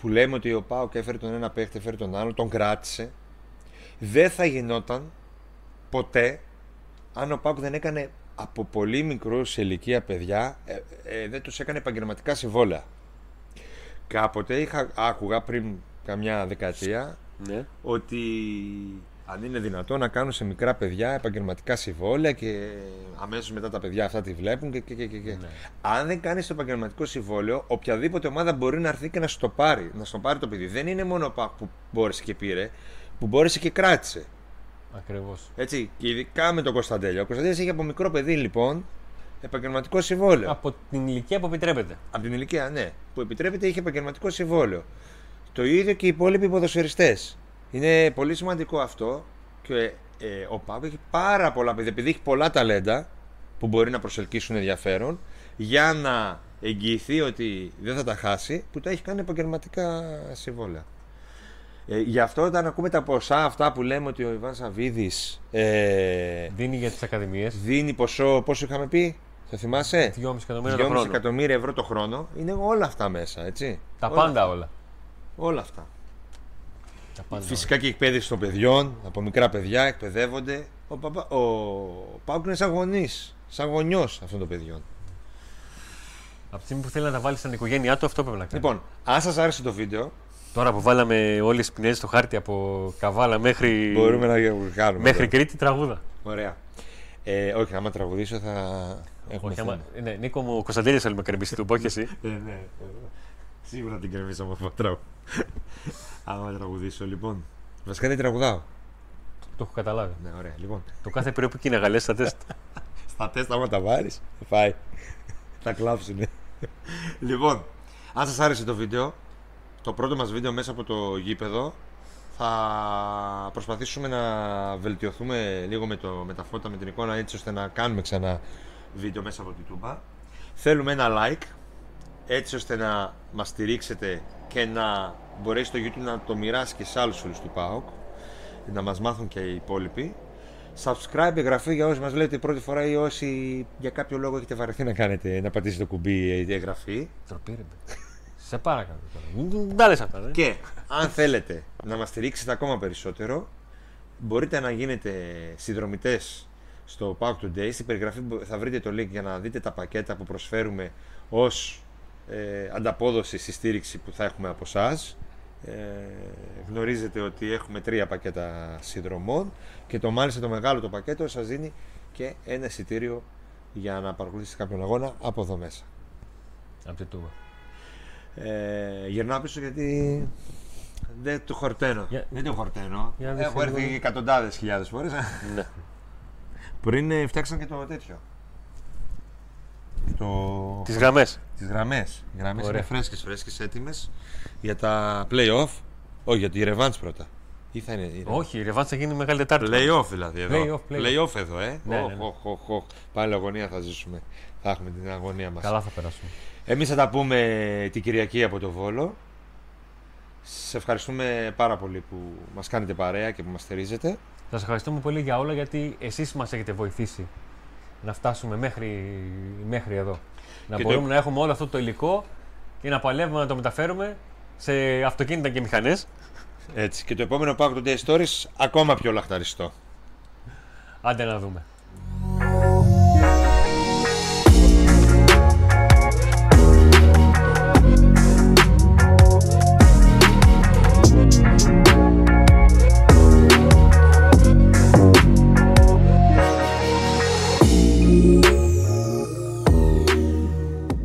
που λέμε ότι ο Πάοκ έφερε τον ένα παίχτη, έφερε τον άλλο, τον κράτησε, δεν θα γινόταν ποτέ αν ο Πάοκ δεν έκανε από πολύ μικρούς σε ηλικία παιδιά, ε, ε, δεν τους έκανε επαγγελματικά συμβόλαια. Κάποτε είχα, άκουγα πριν καμιά δεκαετία ναι. ότι αν είναι δυνατό να κάνουν σε μικρά παιδιά επαγγελματικά συμβόλαια και αμέσως μετά τα παιδιά αυτά τη βλέπουν και, και, και, και. και. Ναι. Αν δεν κάνεις το επαγγελματικό συμβόλαιο, οποιαδήποτε ομάδα μπορεί να έρθει και να σου το πάρει, να σου το πάρει το παιδί. Δεν είναι μόνο ο Πάκ που μπόρεσε και πήρε, που μπόρεσε και κράτησε. Ακριβώς. Έτσι, και ειδικά με τον Κωνσταντέλια. Ο Κωνσταντέλια είχε από μικρό παιδί λοιπόν επαγγελματικό συμβόλαιο. Από την ηλικία που επιτρέπεται. Από την ηλικία, ναι, που επιτρέπεται είχε επαγγελματικό συμβόλαιο. Το ίδιο και οι υπόλοιποι ποδοσφαιριστές. Είναι πολύ σημαντικό αυτό και ε, ο Πάκο έχει πάρα πολλά παιδιά, επειδή έχει πολλά ταλέντα που μπορεί να προσελκύσουν ενδιαφέρον για να εγγυηθεί ότι δεν θα τα χάσει, που τα έχει κάνει επαγγελματικά συμβόλαια. Ε, γι' αυτό όταν ακούμε τα ποσά αυτά που λέμε ότι ο Ιβάν Σαββίδης ε, Δίνει για τις ακαδημίες δίνει ποσό, πόσο είχαμε πει, το θυμάσαι; 2,5 εκατομμύρια το 2,5 χρόνο. εκατομμύρια ευρώ το χρόνο είναι όλα αυτά μέσα, έτσι. Τα όλα, πάντα όλα. Όλα αυτά. Τα πάντα Φυσικά και η εκπαίδευση των παιδιών, από μικρά παιδιά εκπαιδεύονται. Ο, παπα, ο Πάουκ είναι σαν γονείς, σαν γονιός αυτών των παιδιών. όλα. Από τη στιγμή που θέλει να τα βάλει στην οικογένειά του, αυτό πρέπει να κάνει. Λοιπόν, αν σας άρεσε το βίντεο, Τώρα που βάλαμε όλες τις πινέζε στο χάρτη από Καβάλα μέχρι, μπορούμε να κάνουμε. μέχρι τώρα. Κρήτη, τραγούδα. Ωραία. Ε, όχι, άμα τραγουδήσω θα έχουμε Όχι, θέμα. άμα, ναι, Νίκο μου, ο Κωνσταντέλης θέλει να με κρεμίσει, του πω και εσύ. Ε, ναι. Σίγουρα την κρεμίσω από αυτό τραγου. Άμα τραγουδήσω, λοιπόν. Βασικά δεν τραγουδάω. Το έχω καταλάβει. Ναι, ωραία. Λοιπόν, Το κάθε περίοδο που είναι γαλέ στα τεστ. Στα τεστ, άμα τα βάλεις, θα πάει. θα κλάψουνε. λοιπόν, αν σας άρεσε το βίντεο, το πρώτο μας βίντεο μέσα από το γήπεδο, θα προσπαθήσουμε να βελτιωθούμε λίγο με, το, με τα φώτα, με την εικόνα, έτσι ώστε να κάνουμε ξανά βίντεο μέσα από την τούμπα. Θέλουμε ένα like, έτσι ώστε να μας στηρίξετε και να μπορέσει το YouTube να το μοιράσει και σε άλλους φίλους του ΠΑΟΚ, να μας μάθουν και οι υπόλοιποι. Subscribe, εγγραφή για όσοι μας λέτε πρώτη φορά ή όσοι για κάποιο λόγο έχετε βαρεθεί να κάνετε, να πατήσετε το κουμπί ε, εγγραφή. Τροπή, ρε. παιδί. Σε παρακαλώ. τώρα. Μην τα λες αυτά, ρε. Και αν θέλετε να μας στηρίξετε ακόμα περισσότερο, μπορείτε να γίνετε συνδρομητές στο Pack Today. Στην περιγραφή θα βρείτε το link για να δείτε τα πακέτα που προσφέρουμε ως ε, ανταπόδοση στη στήριξη που θα έχουμε από εσάς. Ε, γνωρίζετε ότι έχουμε τρία πακέτα συνδρομών και το μάλιστα το μεγάλο το πακέτο σας δίνει και ένα εισιτήριο για να παρακολουθήσετε κάποιον αγώνα από εδώ μέσα. Από την τούμπα. Ε, γυρνάω πίσω γιατί δεν το χορταίνω. Για- Δεν το χορταίνω. Για να δεις Έχω έρθει λίγο. εκατοντάδες χιλιάδες φορές. Ναι. Πριν ε, φτιάξαν και το τέτοιο. Το... Τις γραμμές. Τις γραμμές. Οι γραμμές Ωραία. είναι φρέσκες, φρέσκες, έτοιμες για τα play-off. Όχι, για τη revanche πρώτα. Ή θα είναι... η revanche. Όχι, η Ρεβάν θα γίνει μεγάλη Τετάρτη. Play-off δηλαδή εδώ. Play-off, play-off. Play-off εδώ, ε. Ναι, ναι, Οχ, ναι. οχ, οχ, οχ. Πάλι αγωνία θα ζήσουμε. Θα έχουμε την αγωνία μας. Καλά θα περάσουμε. Εμείς θα τα πούμε την Κυριακή από το Βόλο. Σε ευχαριστούμε πάρα πολύ που μας κάνετε παρέα και που μας στηρίζετε. Σας ευχαριστούμε πολύ για όλα γιατί εσείς μας έχετε βοηθήσει να φτάσουμε μέχρι, μέχρι εδώ. Να Και το- μπορούμε να έχουμε όλο αυτό το υλικό και να παλεύουμε να το μεταφέρουμε σε αυτοκίνητα και μηχανές. Έτσι. Και το επόμενο Pack Today Stories ακόμα πιο λαχταριστό. Άντε να δούμε.